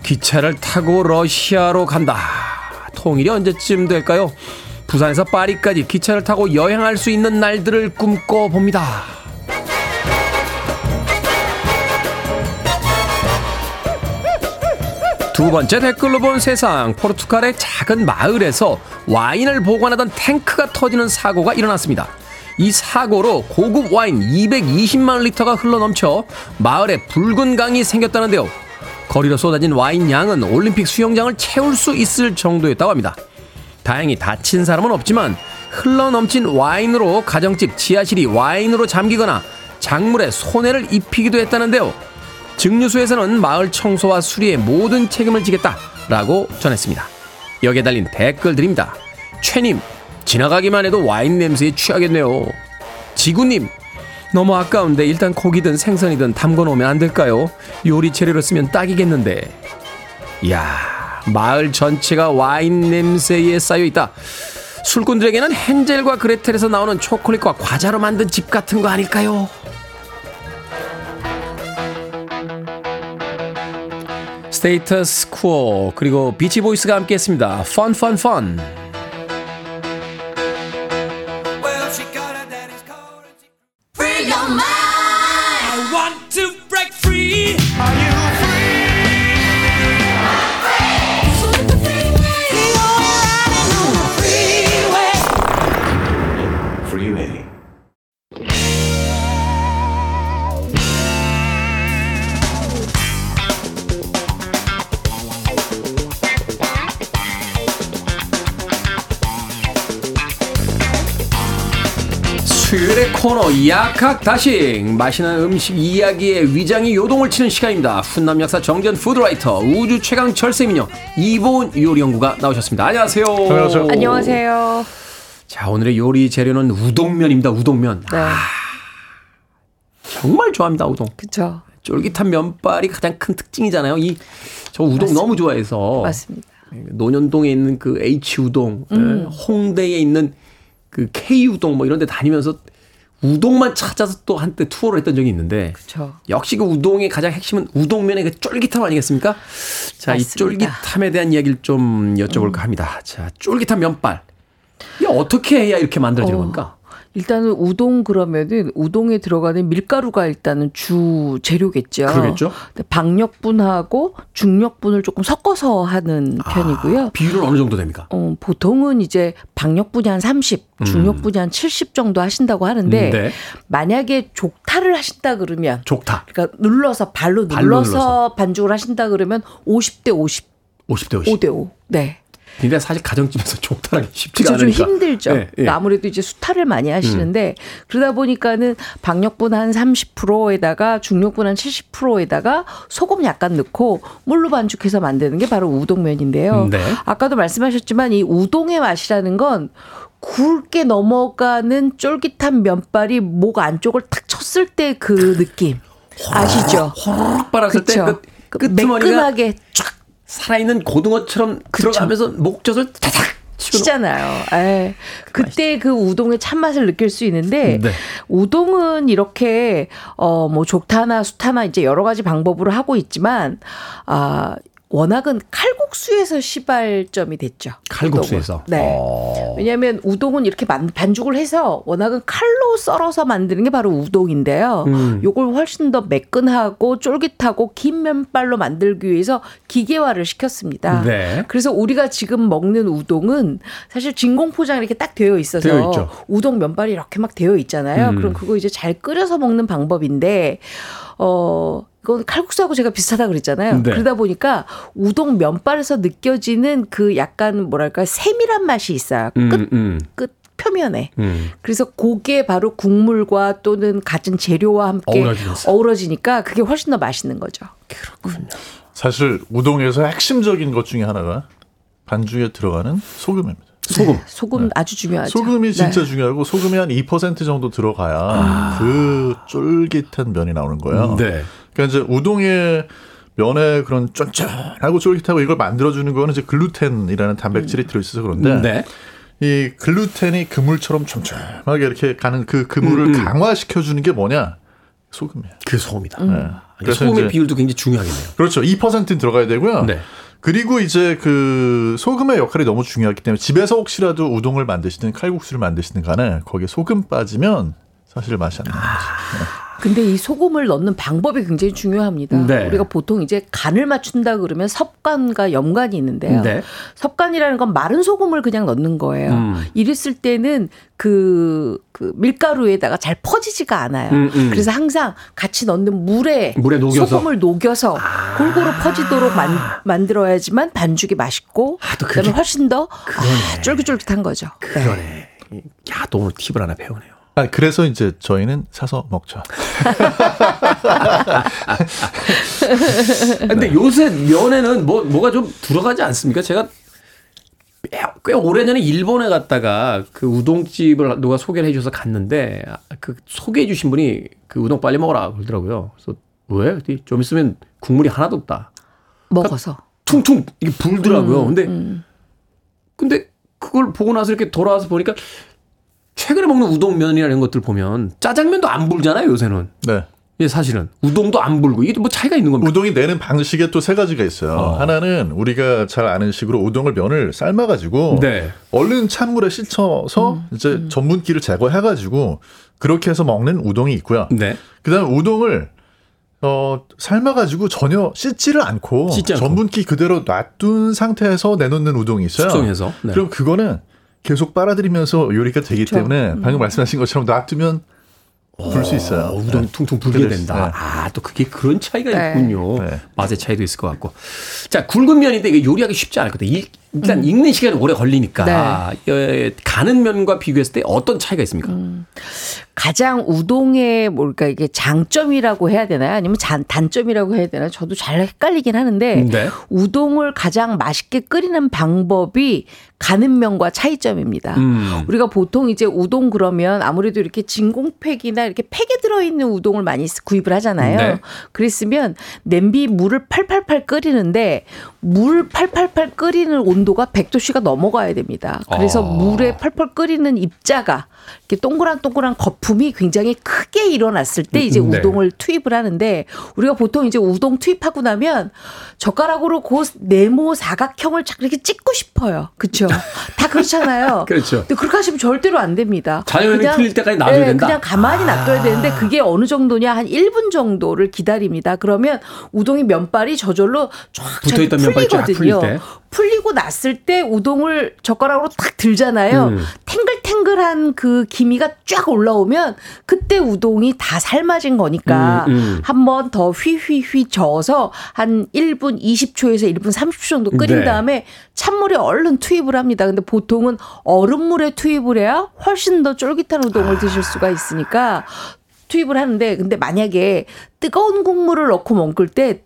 기차를 타고 러시아로 간다. 통일이 언제쯤 될까요? 부산에서 파리까지 기차를 타고 여행할 수 있는 날들을 꿈꿔 봅니다. 두 번째 댓글로 본 세상 포르투갈의 작은 마을에서 와인을 보관하던 탱크가 터지는 사고가 일어났습니다. 이 사고로 고급 와인 220만 리터가 흘러넘쳐 마을에 붉은 강이 생겼다는데요. 거리로 쏟아진 와인 양은 올림픽 수영장을 채울 수 있을 정도였다고 합니다. 다행히 다친 사람은 없지만 흘러넘친 와인으로 가정집 지하실이 와인으로 잠기거나 작물에 손해를 입히기도 했다는데요. 증류소에서는 마을 청소와 수리의 모든 책임을 지겠다라고 전했습니다. 여기에 달린 댓글 드립니다. 최님, 지나가기만 해도 와인 냄새에 취하겠네요. 지구님, 너무 아까운데 일단 고기든 생선이든 담궈 놓으면 안 될까요? 요리 재료로 쓰면 딱이겠는데. 이야, 마을 전체가 와인 냄새에 쌓여 있다. 술꾼들에게는 헨젤과 그레텔에서 나오는 초콜릿과 과자로 만든 집 같은 거 아닐까요? 스테이터스 쿠어 그리고 비치 보이스가 함께했습니다. Fun Fun Fun. 코너 약학 다식 맛있는 음식 이야기의 위장이 요동을 치는 시간입니다. 훈남 약사 정전 푸드라이터 우주 최강 절세미녀 이보은 요리 연구가 나오셨습니다. 안녕하세요. 안녕하세요. 안녕하세요. 자 오늘의 요리 재료는 우동면입니다. 우동면. 네. 아, 정말 좋아합니다 우동. 그쵸. 쫄깃한 면발이 가장 큰 특징이잖아요. 이 저 우동 너무 좋아해서 맞습니다. 논현동에 있는 그 H 우동, 예, 음. 홍대에 있는 그 K 우동 뭐 이런 데 다니면서 우동만 찾아서 또 한때 투어를 했던 적이 있는데 그렇죠. 역시 그 우동의 가장 핵심은 우동면의 그 쫄깃함 아니겠습니까? 자, 이 맞습니다. 쫄깃함에 대한 이야기를 좀 여쭤볼까 합니다. 자, 쫄깃한 면발. 이게 어떻게 해야 이렇게 만들어지는 어. 겁니까? 일단은 우동 그러면은 우동에 들어가는 밀가루가 일단은 주 재료겠죠. 그러겠죠. 근데 박력분하고 중력분을 조금 섞어서 하는 편이고요. 비율은 어느 정도 됩니까? 어, 보통은 이제 박력분이 한 30, 중력분이 한70 정도 하신다고 하는데 음, 네. 만약에 족타를 하신다 그러면 족타. 그러니까 눌러서 발로, 발로 눌러서, 눌러서. 반죽을 하신다 그러면 50대 50, 50대 50. 5대 5. 네. 근데 사실 가정집에서 족타라기 쉽지가 그래서 좀 않으니까. 힘들죠. 예, 예. 그러니까 아무래도 이제 수타를 많이 하시는데 그러다 보니까는 박력분 한 30%에다가 중력분 한 70%에다가 소금 약간 넣고 물로 반죽해서 만드는 게 바로 우동면인데요. 네. 아까도 말씀하셨지만 이 우동의 맛이라는 건 굵게 넘어가는 쫄깃한 면발이 목 안쪽을 탁 쳤을 때 그 느낌 아시죠? 호로록 빨았을 때 그쵸. 그그 끝머리가 매끈하게 쫙 살아있는 고등어처럼 들어가면서 목젖을 타닥 치잖아요. 에 그때 그 우동의 참맛을 느낄 수 있는데 네. 우동은 이렇게 어뭐 족타나 수타나 이제 여러 가지 방법으로 하고 있지만 아 워낙은 칼국수에서 시발점이 됐죠. 칼국수에서? 우동은. 네. 어. 왜냐하면 우동은 이렇게 만- 반죽을 해서 워낙은 칼로 썰어서 만드는 게 바로 우동인데요. 음. 요걸 훨씬 더 매끈하고 쫄깃하고 긴 면발로 만들기 위해서 기계화를 시켰습니다. 네. 그래서 우리가 지금 먹는 우동은 사실 진공 포장 이렇게 딱 되어 있어서 되어 있죠. 우동 면발이 이렇게 막 되어 있잖아요. 음. 그럼 그거 이제 잘 끓여서 먹는 방법인데 어 이건 칼국수하고 제가 비슷하다 그랬잖아요. 네. 그러다 보니까 우동 면발에서 느껴지는 그 약간 뭐랄까 세밀한 맛이 있어요. 끝 음, 음, 끝 표면에. 음. 그래서 그게 바로 국물과 또는 갖은 재료와 함께 어우러지면서. 어우러지니까 그게 훨씬 더 맛있는 거죠. 사실 우동에서 핵심적인 것 중에 하나가 반죽에 들어가는 소금입니다. 소금. 소금 아주 중요하죠. 소금이 진짜 네. 중요하고 소금이 한 2% 정도 들어가야 그 쫄깃한 면이 나오는 거예요. 네. 그러니까 이제 우동의 면에 그런 쫀쫀하고 쫄깃하고 이걸 만들어주는 거는 이제 글루텐이라는 단백질이 들어있어서 그런데 네. 이 글루텐이 그물처럼 촘촘하게 이렇게 가는 그 그물을 음, 음. 강화시켜주는 게 뭐냐? 소금이에요. 그 소금이다. 네. 그러니까 그래서 소금의 이제 비율도 굉장히 중요하겠네요. 그렇죠. 2%는 들어가야 되고요. 네. 그리고 이제 그 소금의 역할이 너무 중요하기 때문에 집에서 혹시라도 우동을 만드시든 칼국수를 만드시든 간에 거기에 소금 빠지면 사실 맛이 안 나는 거죠. 근데 이 소금을 넣는 방법이 굉장히 중요합니다. 네. 우리가 보통 이제 간을 맞춘다 그러면 섭간과 염간이 있는데요. 네. 섭간이라는 건 마른 소금을 그냥 넣는 거예요. 음. 이랬을 때는 그, 그 밀가루에다가 잘 퍼지지가 않아요. 음, 음. 그래서 항상 같이 넣는 물에, 물에 녹여서. 아. 소금을 녹여서 골고루 퍼지도록 만, 만들어야지만 반죽이 맛있고 아, 또 그다음에 훨씬 더 아, 쫄깃쫄깃한 거죠. 네. 그러네. 야, 또 오늘 팁을 하나 배우네요. 아, 그래서 이제 저희는 사서 먹죠. 근데 요새 면에는 뭐 뭐가 좀 들어가지 않습니까? 제가 꽤, 꽤 오래전에 일본에 갔다가 그 우동집을 누가 소개를 해줘서 갔는데 그 소개해 주신 분이 그 우동 빨리 먹어라 그러더라고요. 그래서 왜? 좀 있으면 국물이 하나도 없다. 먹어서. 퉁퉁 이게 불더라고요. 음, 근데 음. 근데 그걸 보고 나서 이렇게 돌아와서 보니까 최근에 먹는 우동면이라는 것들 보면 짜장면도 안 불잖아요 요새는. 네. 예, 사실은 우동도 안 불고 이게 뭐 차이가 있는 겁니까? 우동이 내는 방식에 또 세 가지가 있어요. 어. 하나는 우리가 잘 아는 식으로 우동을 면을 삶아가지고 네. 얼른 찬물에 씻어서 이제 전분기를 제거해가지고 그렇게 해서 먹는 우동이 있고요. 네. 그다음에 우동을 어 삶아가지고 전혀 씻지를 않고, 씻지 않고. 전분기 그대로 놔둔 상태에서 내놓는 우동이 있어요. 숙성해서. 네. 그럼 그거는 계속 빨아들이면서 요리가 되기 때문에 방금 말씀하신 것처럼 놔두면 불수 있어요. 어, 우동 네. 퉁퉁 불게 된다. 네. 아, 또 그게 그런 차이가 네. 있군요. 네. 맛의 차이도 있을 것 같고. 자, 굵은 면인데 이게 요리하기 쉽지 않을 것 같아요. 일- 일단 익는 시간이 오래 걸리니까. 예, 가는 면과 비교했을 때 어떤 차이가 있습니까? 가장 우동의 뭘까 이게 장점이라고 해야 되나요? 아니면 잔, 단점이라고 해야 되나요? 저도 잘 헷갈리긴 하는데 네. 우동을 가장 맛있게 끓이는 방법이 가는 면과 차이점입니다. 음. 우리가 보통 이제 우동 그러면 아무래도 이렇게 진공팩이나 이렇게 팩에 들어있는 우동을 많이 구입을 하잖아요. 네. 그랬으면 냄비 물을 팔팔팔 끓이는데 물 팔팔팔 끓이는 온도가 100도씨가 넘어가야 됩니다. 그래서 아. 물에 펄펄 끓이는 입자가 이렇게 동그란 동그란 거품이 굉장히 크게 일어났을 때 이제 음, 네. 우동을 투입을 하는데 우리가 보통 이제 우동 투입하고 나면 젓가락으로 그 네모 사각형을 착 이렇게 찍고 싶어요. 그렇죠? 다 그렇잖아요. 그렇죠. 근데 그렇게 하시면 절대로 안 됩니다. 자연히 그냥- 풀릴 때까지 놔둬야 네, 된다? 아. 그냥 가만히 놔둬야 되는데 그게 어느 정도냐 한 1분 정도를 기다립니다. 그러면 우동이 면발이 저절로 쫙 붙어있던 면발이 쫙 풀리거든요. 풀릴 때? 풀리고 났을 때 우동을 젓가락으로 탁 들잖아요. 음. 탱글탱글한 그 기미가 쫙 올라오면 그때 우동이 다 삶아진 거니까 음, 음. 한번 더 휘휘휘 저어서 한 1분 20초에서 1분 30초 정도 끓인 네. 다음에 찬물에 얼른 투입을 합니다. 근데 보통은 얼음물에 투입을 해야 훨씬 더 쫄깃한 우동을 드실 수가 있으니까 투입을 하는데 근데 만약에 뜨거운 국물을 넣고 먹을 때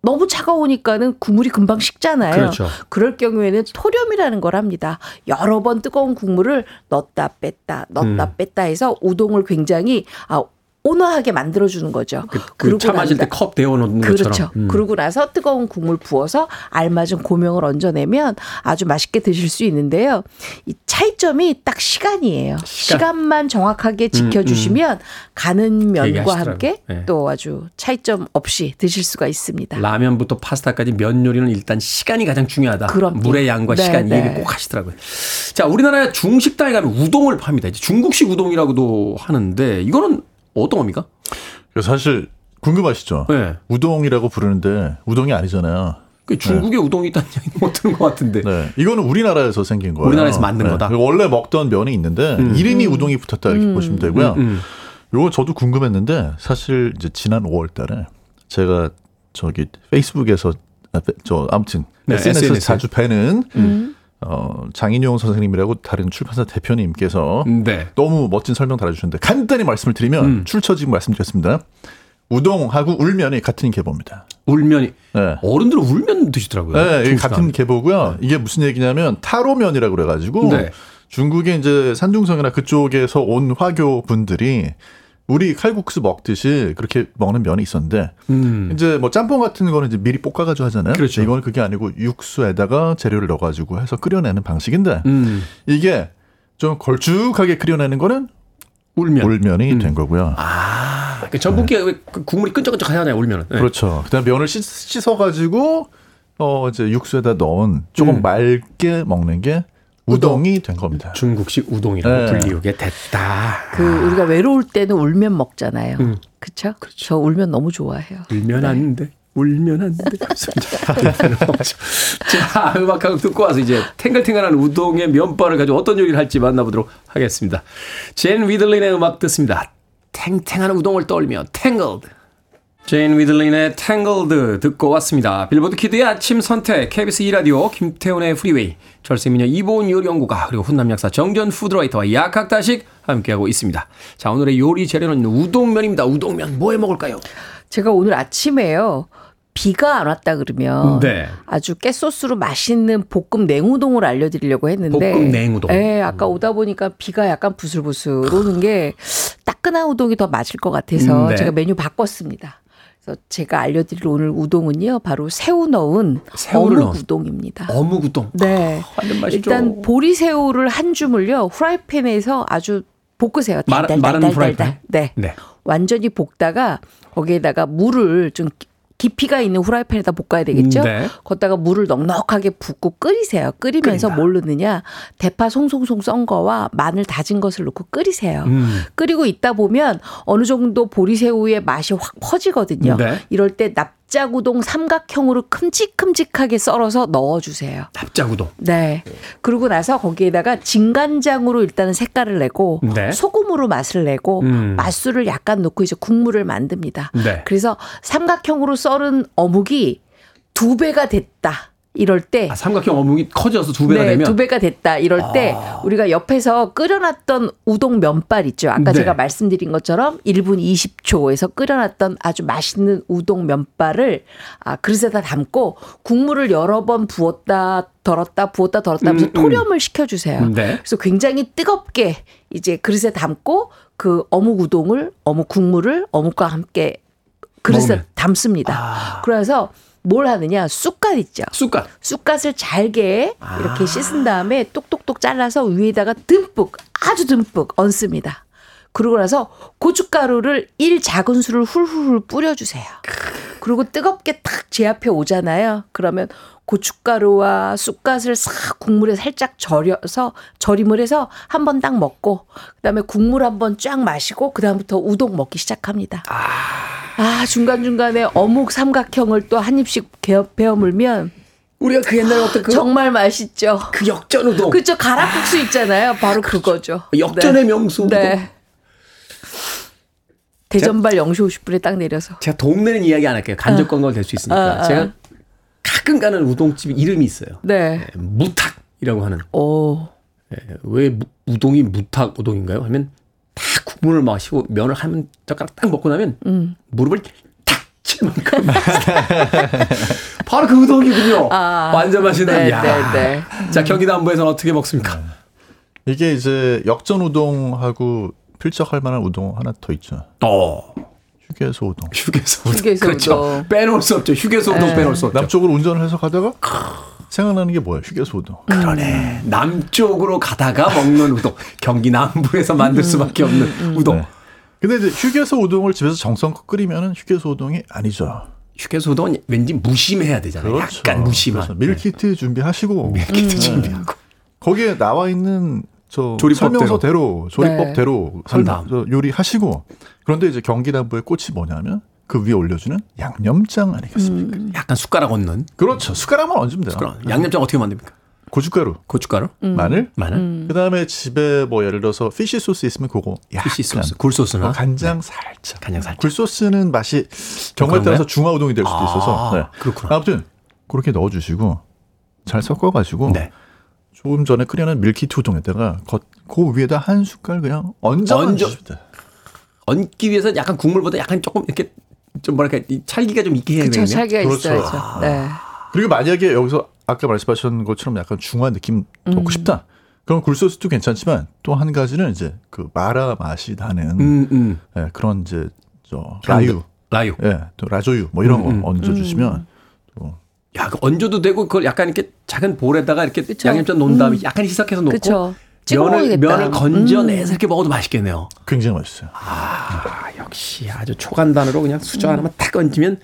너무 차가우니까는 국물이 금방 식잖아요. 그렇죠. 럴 경우에는 토렴이라는 걸 합니다. 여러 번 뜨거운 국물을 넣었다 뺐다 넣었다 음. 뺐다 해서 우동을 굉장히 아 온화하게 만들어주는 거죠. 그, 그러고 차 마실 난때컵 데워 놓는 그렇죠. 것처럼. 음. 그러고 나서 뜨거운 국물 부어서 알맞은 고명을 얹어내면 아주 맛있게 드실 수 있는데요. 이 차이점이 딱 시간이에요. 시간. 만 정확하게 지켜주시면 가는 면과. 함께 네. 또 아주 차이점 없이 드실 수가 있습니다. 라면부터 파스타까지 면 요리는 일단 시간이 가장 중요하다. 그럼요. 물의 양과 네, 시간 이 네. 얘기 꼭 하시더라고요. 자, 우리나라의 중식당에 가면 우동을 팝니다. 이제 중국식 우동이라고도 하는데 이거는 어떤 겁니까? 그래서 사실 궁금하시죠? 네. 우동이라고 부르는데 우동이 아니잖아요. 그 중국에 우동이 있다는 얘기 못 들은 것 같은데. 네, 이거는 우리나라에서 생긴 거예요. 우리나라에서 만든 거다? 원래 먹던 면이 있는데 이름이 우동이 붙었다 이렇게 보시면 되고요. 음. 요거 저도 궁금했는데 사실 이제 지난 5월 달에 제가 저기 페이스북에서 아, 페- 저 아무튼 네, SNS에서 SNS. 자주 뵈는 음. 어, 장인용 선생님이라고 다른 출판사 대표님께서 네. 너무 멋진 설명 달아주셨는데 간단히 말씀을 드리면 음. 출처 지금 말씀드렸습니다. 우동하고 울면이 같은 계보입니다. 울면이 네. 어른들은 울면 드시더라고요. 네. 같은 계보고요. 이게 무슨 얘기냐면 타로면이라고 그래가지고 네. 중국의 이제 산둥성이나 그쪽에서 온 화교 분들이 우리 칼국수 먹듯이 그렇게 먹는 면이 있었는데 음. 이제 뭐 짬뽕 같은 거는 이제 미리 볶아가지고 하잖아요. 그렇죠. 이건 그게 아니고 육수에다가 재료를 넣어가지고 해서 끓여내는 방식인데 음. 이게 좀 걸쭉하게 끓여내는 거는 울면. 울면이 음. 된 거고요. 아, 그 전분기가 왜그 국물이 끈적끈적하잖아요. 울면은. 네. 그렇죠. 그다음에 면을 씻, 씻어가지고 어 이제 육수에다 넣은 조금 음. 맑게 먹는 게 우동이 된 겁니다. 중국식 우동이라고 네. 불리우게 됐다. 그 우리가 외로울 때는 울면 먹잖아요. 음. 그렇죠? 저 울면 너무 좋아해요. 울면 네. 안 돼. 울면 안 돼. 자, 음악 한곡 듣고 와서 이제 탱글탱글한 우동의 면발을 가지고 어떤 요리를 할지 만나보도록 하겠습니다. 제인 위들린의 음악 듣습니다. 탱탱한 우동을 떠올리며 Tangled. 제인 위들린의 Tangled 듣고 왔습니다. 빌보드 키드의 아침 선택, KBS 2라디오, 김태훈의 프리웨이, 절세미녀 이보은 요리연구가, 그리고 훈남 약사 정재훈 food writer와 약학다식 함께하고 있습니다. 자, 오늘의 요리 재료는 우동면입니다. 우동면 뭐 해 먹을까요? 제가 오늘 아침에요. 비가 안 왔다 그러면 네. 아주 깨소스로 맛있는 볶음 냉우동을 알려드리려고 했는데 볶음 냉우동. 네, 아까 오다 보니까 비가 약간 부슬부슬 오는 게 따끈한 우동이 더 맞을 것 같아서 음, 네. 제가 메뉴 바꿨습니다. 그래서 제가 알려드릴 오늘 우동은요 바로 새우 넣은 새우를 어묵 넣은. 우동입니다. 어묵 우동. 네. 맛있죠. 일단 보리새우를 한 줌을요 후라이팬에서 아주 볶으세요. 마른- 마른. 후라이팬? 네. 네. 완전히 볶다가 거기에다가 물을 좀 깊이가 있는 후라이팬에다 볶아야 되겠죠? 음, 네. 거기다가 물을 넉넉하게 붓고 끓이세요. 끓이면서 끓인다. 뭘 넣느냐? 대파 송송송 썬 거와 마늘 다진 것을 넣고 끓이세요. 음. 끓이고 있다 보면 어느 정도 보리새우의 맛이 확 퍼지거든요. 네. 이럴 때 납 작우동 삼각형으로 큼직큼직하게 썰어서 넣어주세요. 납작 우동. 네. 그러고 나서 거기에다가 진간장으로 일단은 색깔을 내고 네. 소금으로 맛을 내고 음. 맛술을 약간 넣고 이제 국물을 만듭니다. 네. 그래서 삼각형으로 썰은 어묵이 두 배가 됐다. 이럴 때 아, 삼각형 어묵이 커져서 두 배가 네, 되면 아. 두 배가 됐다. 이럴 때 우리가 옆에서 끓여놨던 우동 면발 있죠. 아까 네. 제가 말씀드린 것처럼 1분 20초에서 끓여놨던 아주 맛있는 우동 면발을 아, 그릇에다 담고 국물을 여러 번 부었다 덜었다 부었다 덜었다 하면서 음, 음. 토렴을 시켜주세요. 네. 그래서 굉장히 뜨겁게 이제 그릇에 담고 그 어묵 우동을 어묵 국물을 어묵과 함께 그릇에 먹으면. 담습니다. 아. 그래서 뭘 하느냐? 쑥갓 있죠. 쑥갓. 쑥갓을 잘게 이렇게 씻은 다음에 똑똑똑 잘라서 위에다가 듬뿍 아주 듬뿍 얹습니다. 그러고 나서 고춧가루를 1 작은술을 훌훌 훌 뿌려주세요. 그리고 뜨겁게 탁 제 앞에 오잖아요. 그러면 고춧가루와 쑥갓을 싹 국물에 살짝 절여서 절임을 해서 한 번 딱 먹고 그다음에 국물 한 번 쫙 마시고 그다음부터 우동 먹기 시작합니다. 아 중간 중간에 어묵 삼각형을 또 한 입씩 베어, 물면 우리가 그 옛날에 어떤 그, 정말 맛있죠. 그 역전 우동. 그죠 가락국수 있잖아요. 바로 그거죠. 역전의 명수 우동. 네. 대전발 0시 50분에 딱 내려서. 제가 동네는 이야기 안 할게요. 간접 광고가 될 수 있으니까. 어, 어. 제가 가끔 가는 우동집 이름이 있어요. 네. 무탁이라고 하는. 오. 예, 왜 무- 우동이 무탁 우동인가요? 하면 다 국물을 마시고 면을 한 젓가락 딱 먹고 나면 음. 무릎을 탁 치만큼 바로 그 우동이군요. 아. 완전 맛있는. 네, 야. 네, 네. 자 경기 남부에서는 어떻게 먹습니까? 이게 이제 역전 우동하고 필적할 만한 우동 하나 더 있죠. 어. 휴게소 우동. 휴게소 우동. 휴게소 그렇죠. 우동. 빼놓을 수 없죠. 휴게소 우동 네. 빼놓을 수 없죠. 남쪽으로 운전을 해서 가다가 생각나는 게 뭐예요? 휴게소 우동. 그러네. 남쪽으로 가다가 먹는 우동. 경기 남부에서 만들 수밖에 없는 우동. 네. 근데 이제 휴게소 우동을 집에서 정성껏 끓이면은 휴게소 우동이 아니죠. 휴게소 우동은 왠지 무심해야 되잖아요. 약간 무심한. 그렇죠. 밀키트 준비하시고 밀키트 네. 준비하고. 거기에 나와 있는 저 조리법대로. 설명서대로 조리법대로 한 설명 요리하시고 그런데 이제 경기남부의 꽃이 뭐냐면 그 위에 올려주는 양념장 아니겠습니까? 약간 숟가락 얹는. 그렇죠. 숟가락만 얹으면 돼요. 그럼 양념장 어떻게 만듭니까? 고춧가루, 고춧가루, 마늘, 마늘, 그다음에 집에 뭐 예를 들어서 fish sauce 있으면 그거 약간 fish sauce, 굴 소스나 어, 간장 살짝. 간장 살짝. 굴 소스는 맛이 경우에 그런가요? 따라서 중화 우동이 될 수도 아, 있어서. 네. 그렇구나. 아무튼 그렇게 넣어주시고 잘 섞어가지고 네. 조금 전에 끓여낸 밀키트 우동에다가 겉, 그 위에다 한 숟갈 그냥 얹어 얹어. 얹기 위해서 약간 국물보다 약간 조금 이렇게 좀 뭐랄까 이 찰기가 좀 있게 해야 되겠네요. 살기가 그렇죠. 있어야죠. 네. 그리고 만약에 여기서 아까 말씀하신 것처럼 약간 중화 느낌 음. 먹고 싶다. 그럼 굴소스도 괜찮지만 또 한 가지는 이제 그 마라 맛이 나는 음, 음. 예, 그런 이제 저 라유, 라유. 예, 또 라조유 뭐 이런 음, 거 얹어주시면 또 야, 그 얹어도 되고 그걸 약간 이렇게 작은 볼에다가 이렇게 그쵸. 양념장 놓은 다음에 약간 희석해서 놓고 그쵸. 면을. 면을 건져내서 이렇게 먹어도 맛있겠네요. 굉장히 맛있어요. 아, 역시 아주 초간단으로 그냥 수저 하나만 탁 얹으면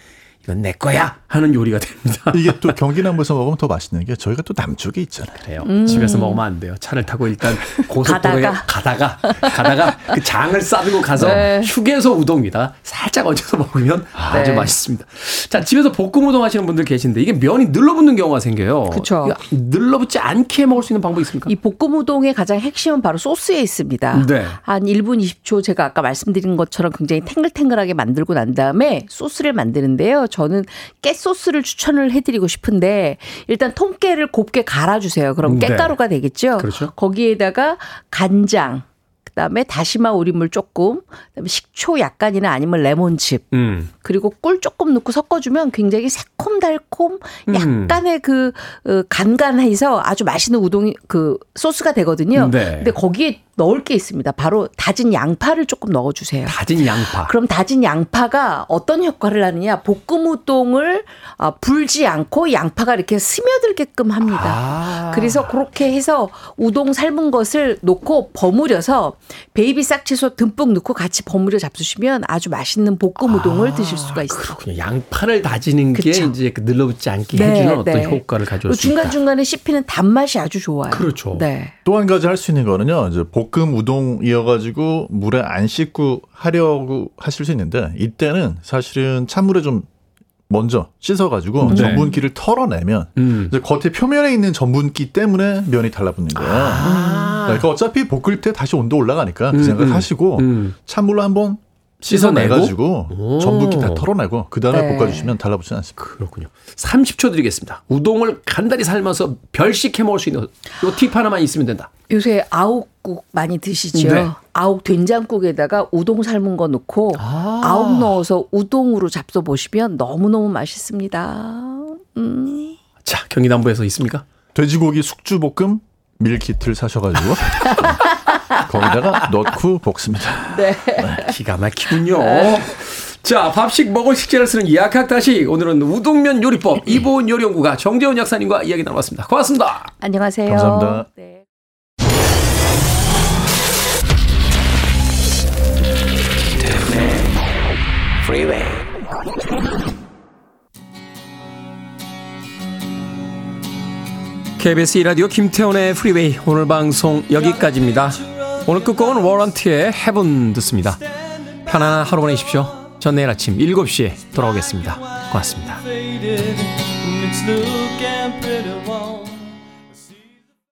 이건 내 거야 하는 요리가 됩니다. 이게 또 경기남부에서 먹으면 더 맛있는 게 저희가 또 남쪽에 있잖아요. 그래요. 집에서 먹으면 안 돼요. 차를 타고 일단 고속도로에 가다가 가다가, 그 장을 싸들고 가서 네. 휴게소 우동입니다. 살짝 얹어서 먹으면 아주 네. 맛있습니다. 자 집에서 볶음 우동 하시는 분들 계신데 이게 면이 늘러붙는 경우가 생겨요. 그쵸. 이거 늘러붙지 않게 먹을 수 있는 방법이 있습니까? 이 볶음 우동의 가장 핵심은 바로 소스에 있습니다. 네. 한 1분 20초 제가 아까 말씀드린 것처럼 굉장히 탱글탱글하게 만들고 난 다음에 소스를 만드는데요. 저는 깨 소스를 추천을 해드리고 싶은데 일단 통깨를 곱게 갈아주세요. 그럼 네. 깨가루가 되겠죠. 그렇죠. 거기에다가 간장, 그다음에 다시마 우린물 조금, 그다음에 식초 약간이나 아니면 레몬즙, 음. 그리고 꿀 조금 넣고 섞어주면 굉장히 새콤달콤 음. 약간의 그 어, 간간해서 아주 맛있는 우동이 그 소스가 되거든요. 네. 근데 거기에 넣을 게 있습니다. 바로 다진 양파를 조금 넣어주세요. 다진 양파. 그럼 다진 양파가 어떤 역할을 하느냐? 볶음 우동을 아, 불지 않고 양파가 이렇게 스며들게끔 합니다. 아. 그래서 그렇게 해서 우동 삶은 것을 놓고 버무려서 baby 싹채소 듬뿍 넣고 같이 버무려 잡수시면 아주 맛있는 볶음 우동을 드실 수가 있어요. 그렇군요. 양파를 다지는 게 그쵸. 이제 그 늘러붙지 않게 네, 해주는 어떤 네. 효과를 가져올 수 있다. 중간중간에 씹히는 단맛이 아주 좋아요. 그렇죠. 네. 또 한 가지 할 수 있는 거는요. 이제 볶음 우동이어가지고 물에 안 씻고 하려고 하실 수 있는데 이때는 사실은 찬물에 좀 먼저 씻어가지고 네. 전분기를 털어내면 음. 이제 겉에 표면에 있는 전분기 때문에 면이 달라붙는 거예요. 아. 그러니까 어차피 볶을 때 다시 온도 올라가니까 그 음, 생각 음. 하시고 음. 찬물로 한번 씻어내고? 씻어내가지고 오. 전분기 다 털어내고 그 다음에 네. 볶아주시면 달라붙지 않습니다. 그렇군요. 30초 드리겠습니다. 우동을 간단히 삶아서 별식 해 먹을 수 있는 요팁 하나만 있으면 된다. 요새 아욱국 많이 드시죠? 네. 아욱 된장국에다가 우동 삶은 거 넣고 아. 아. 욱 넣어서 우동으로 잡숴 보시면 너무 너무 맛있습니다. 음. 자, 경기남부에서 있습니까? 돼지고기 숙주볶음 밀키트를 사셔가지고 거기다가 넣고 볶습니다. 네. 기가 막히군요. 자, 밥식 먹을 식재를 쓰는 약학다시 오늘은 우동면 요리법 이보은 요리연구가 정재훈 약사님과 이야기 나눠봤습니다. 고맙습니다. 안녕하세요. 감사합니다. 네. KBS 이라디오 김태훈의 프리웨이 오늘 방송 여기까지입니다. 오늘 끝곡은 워런트의 Heaven 듣습니다. 편안한 하루 보내십시오. 전 내일 아침 7시에 돌아오겠습니다. 고맙습니다.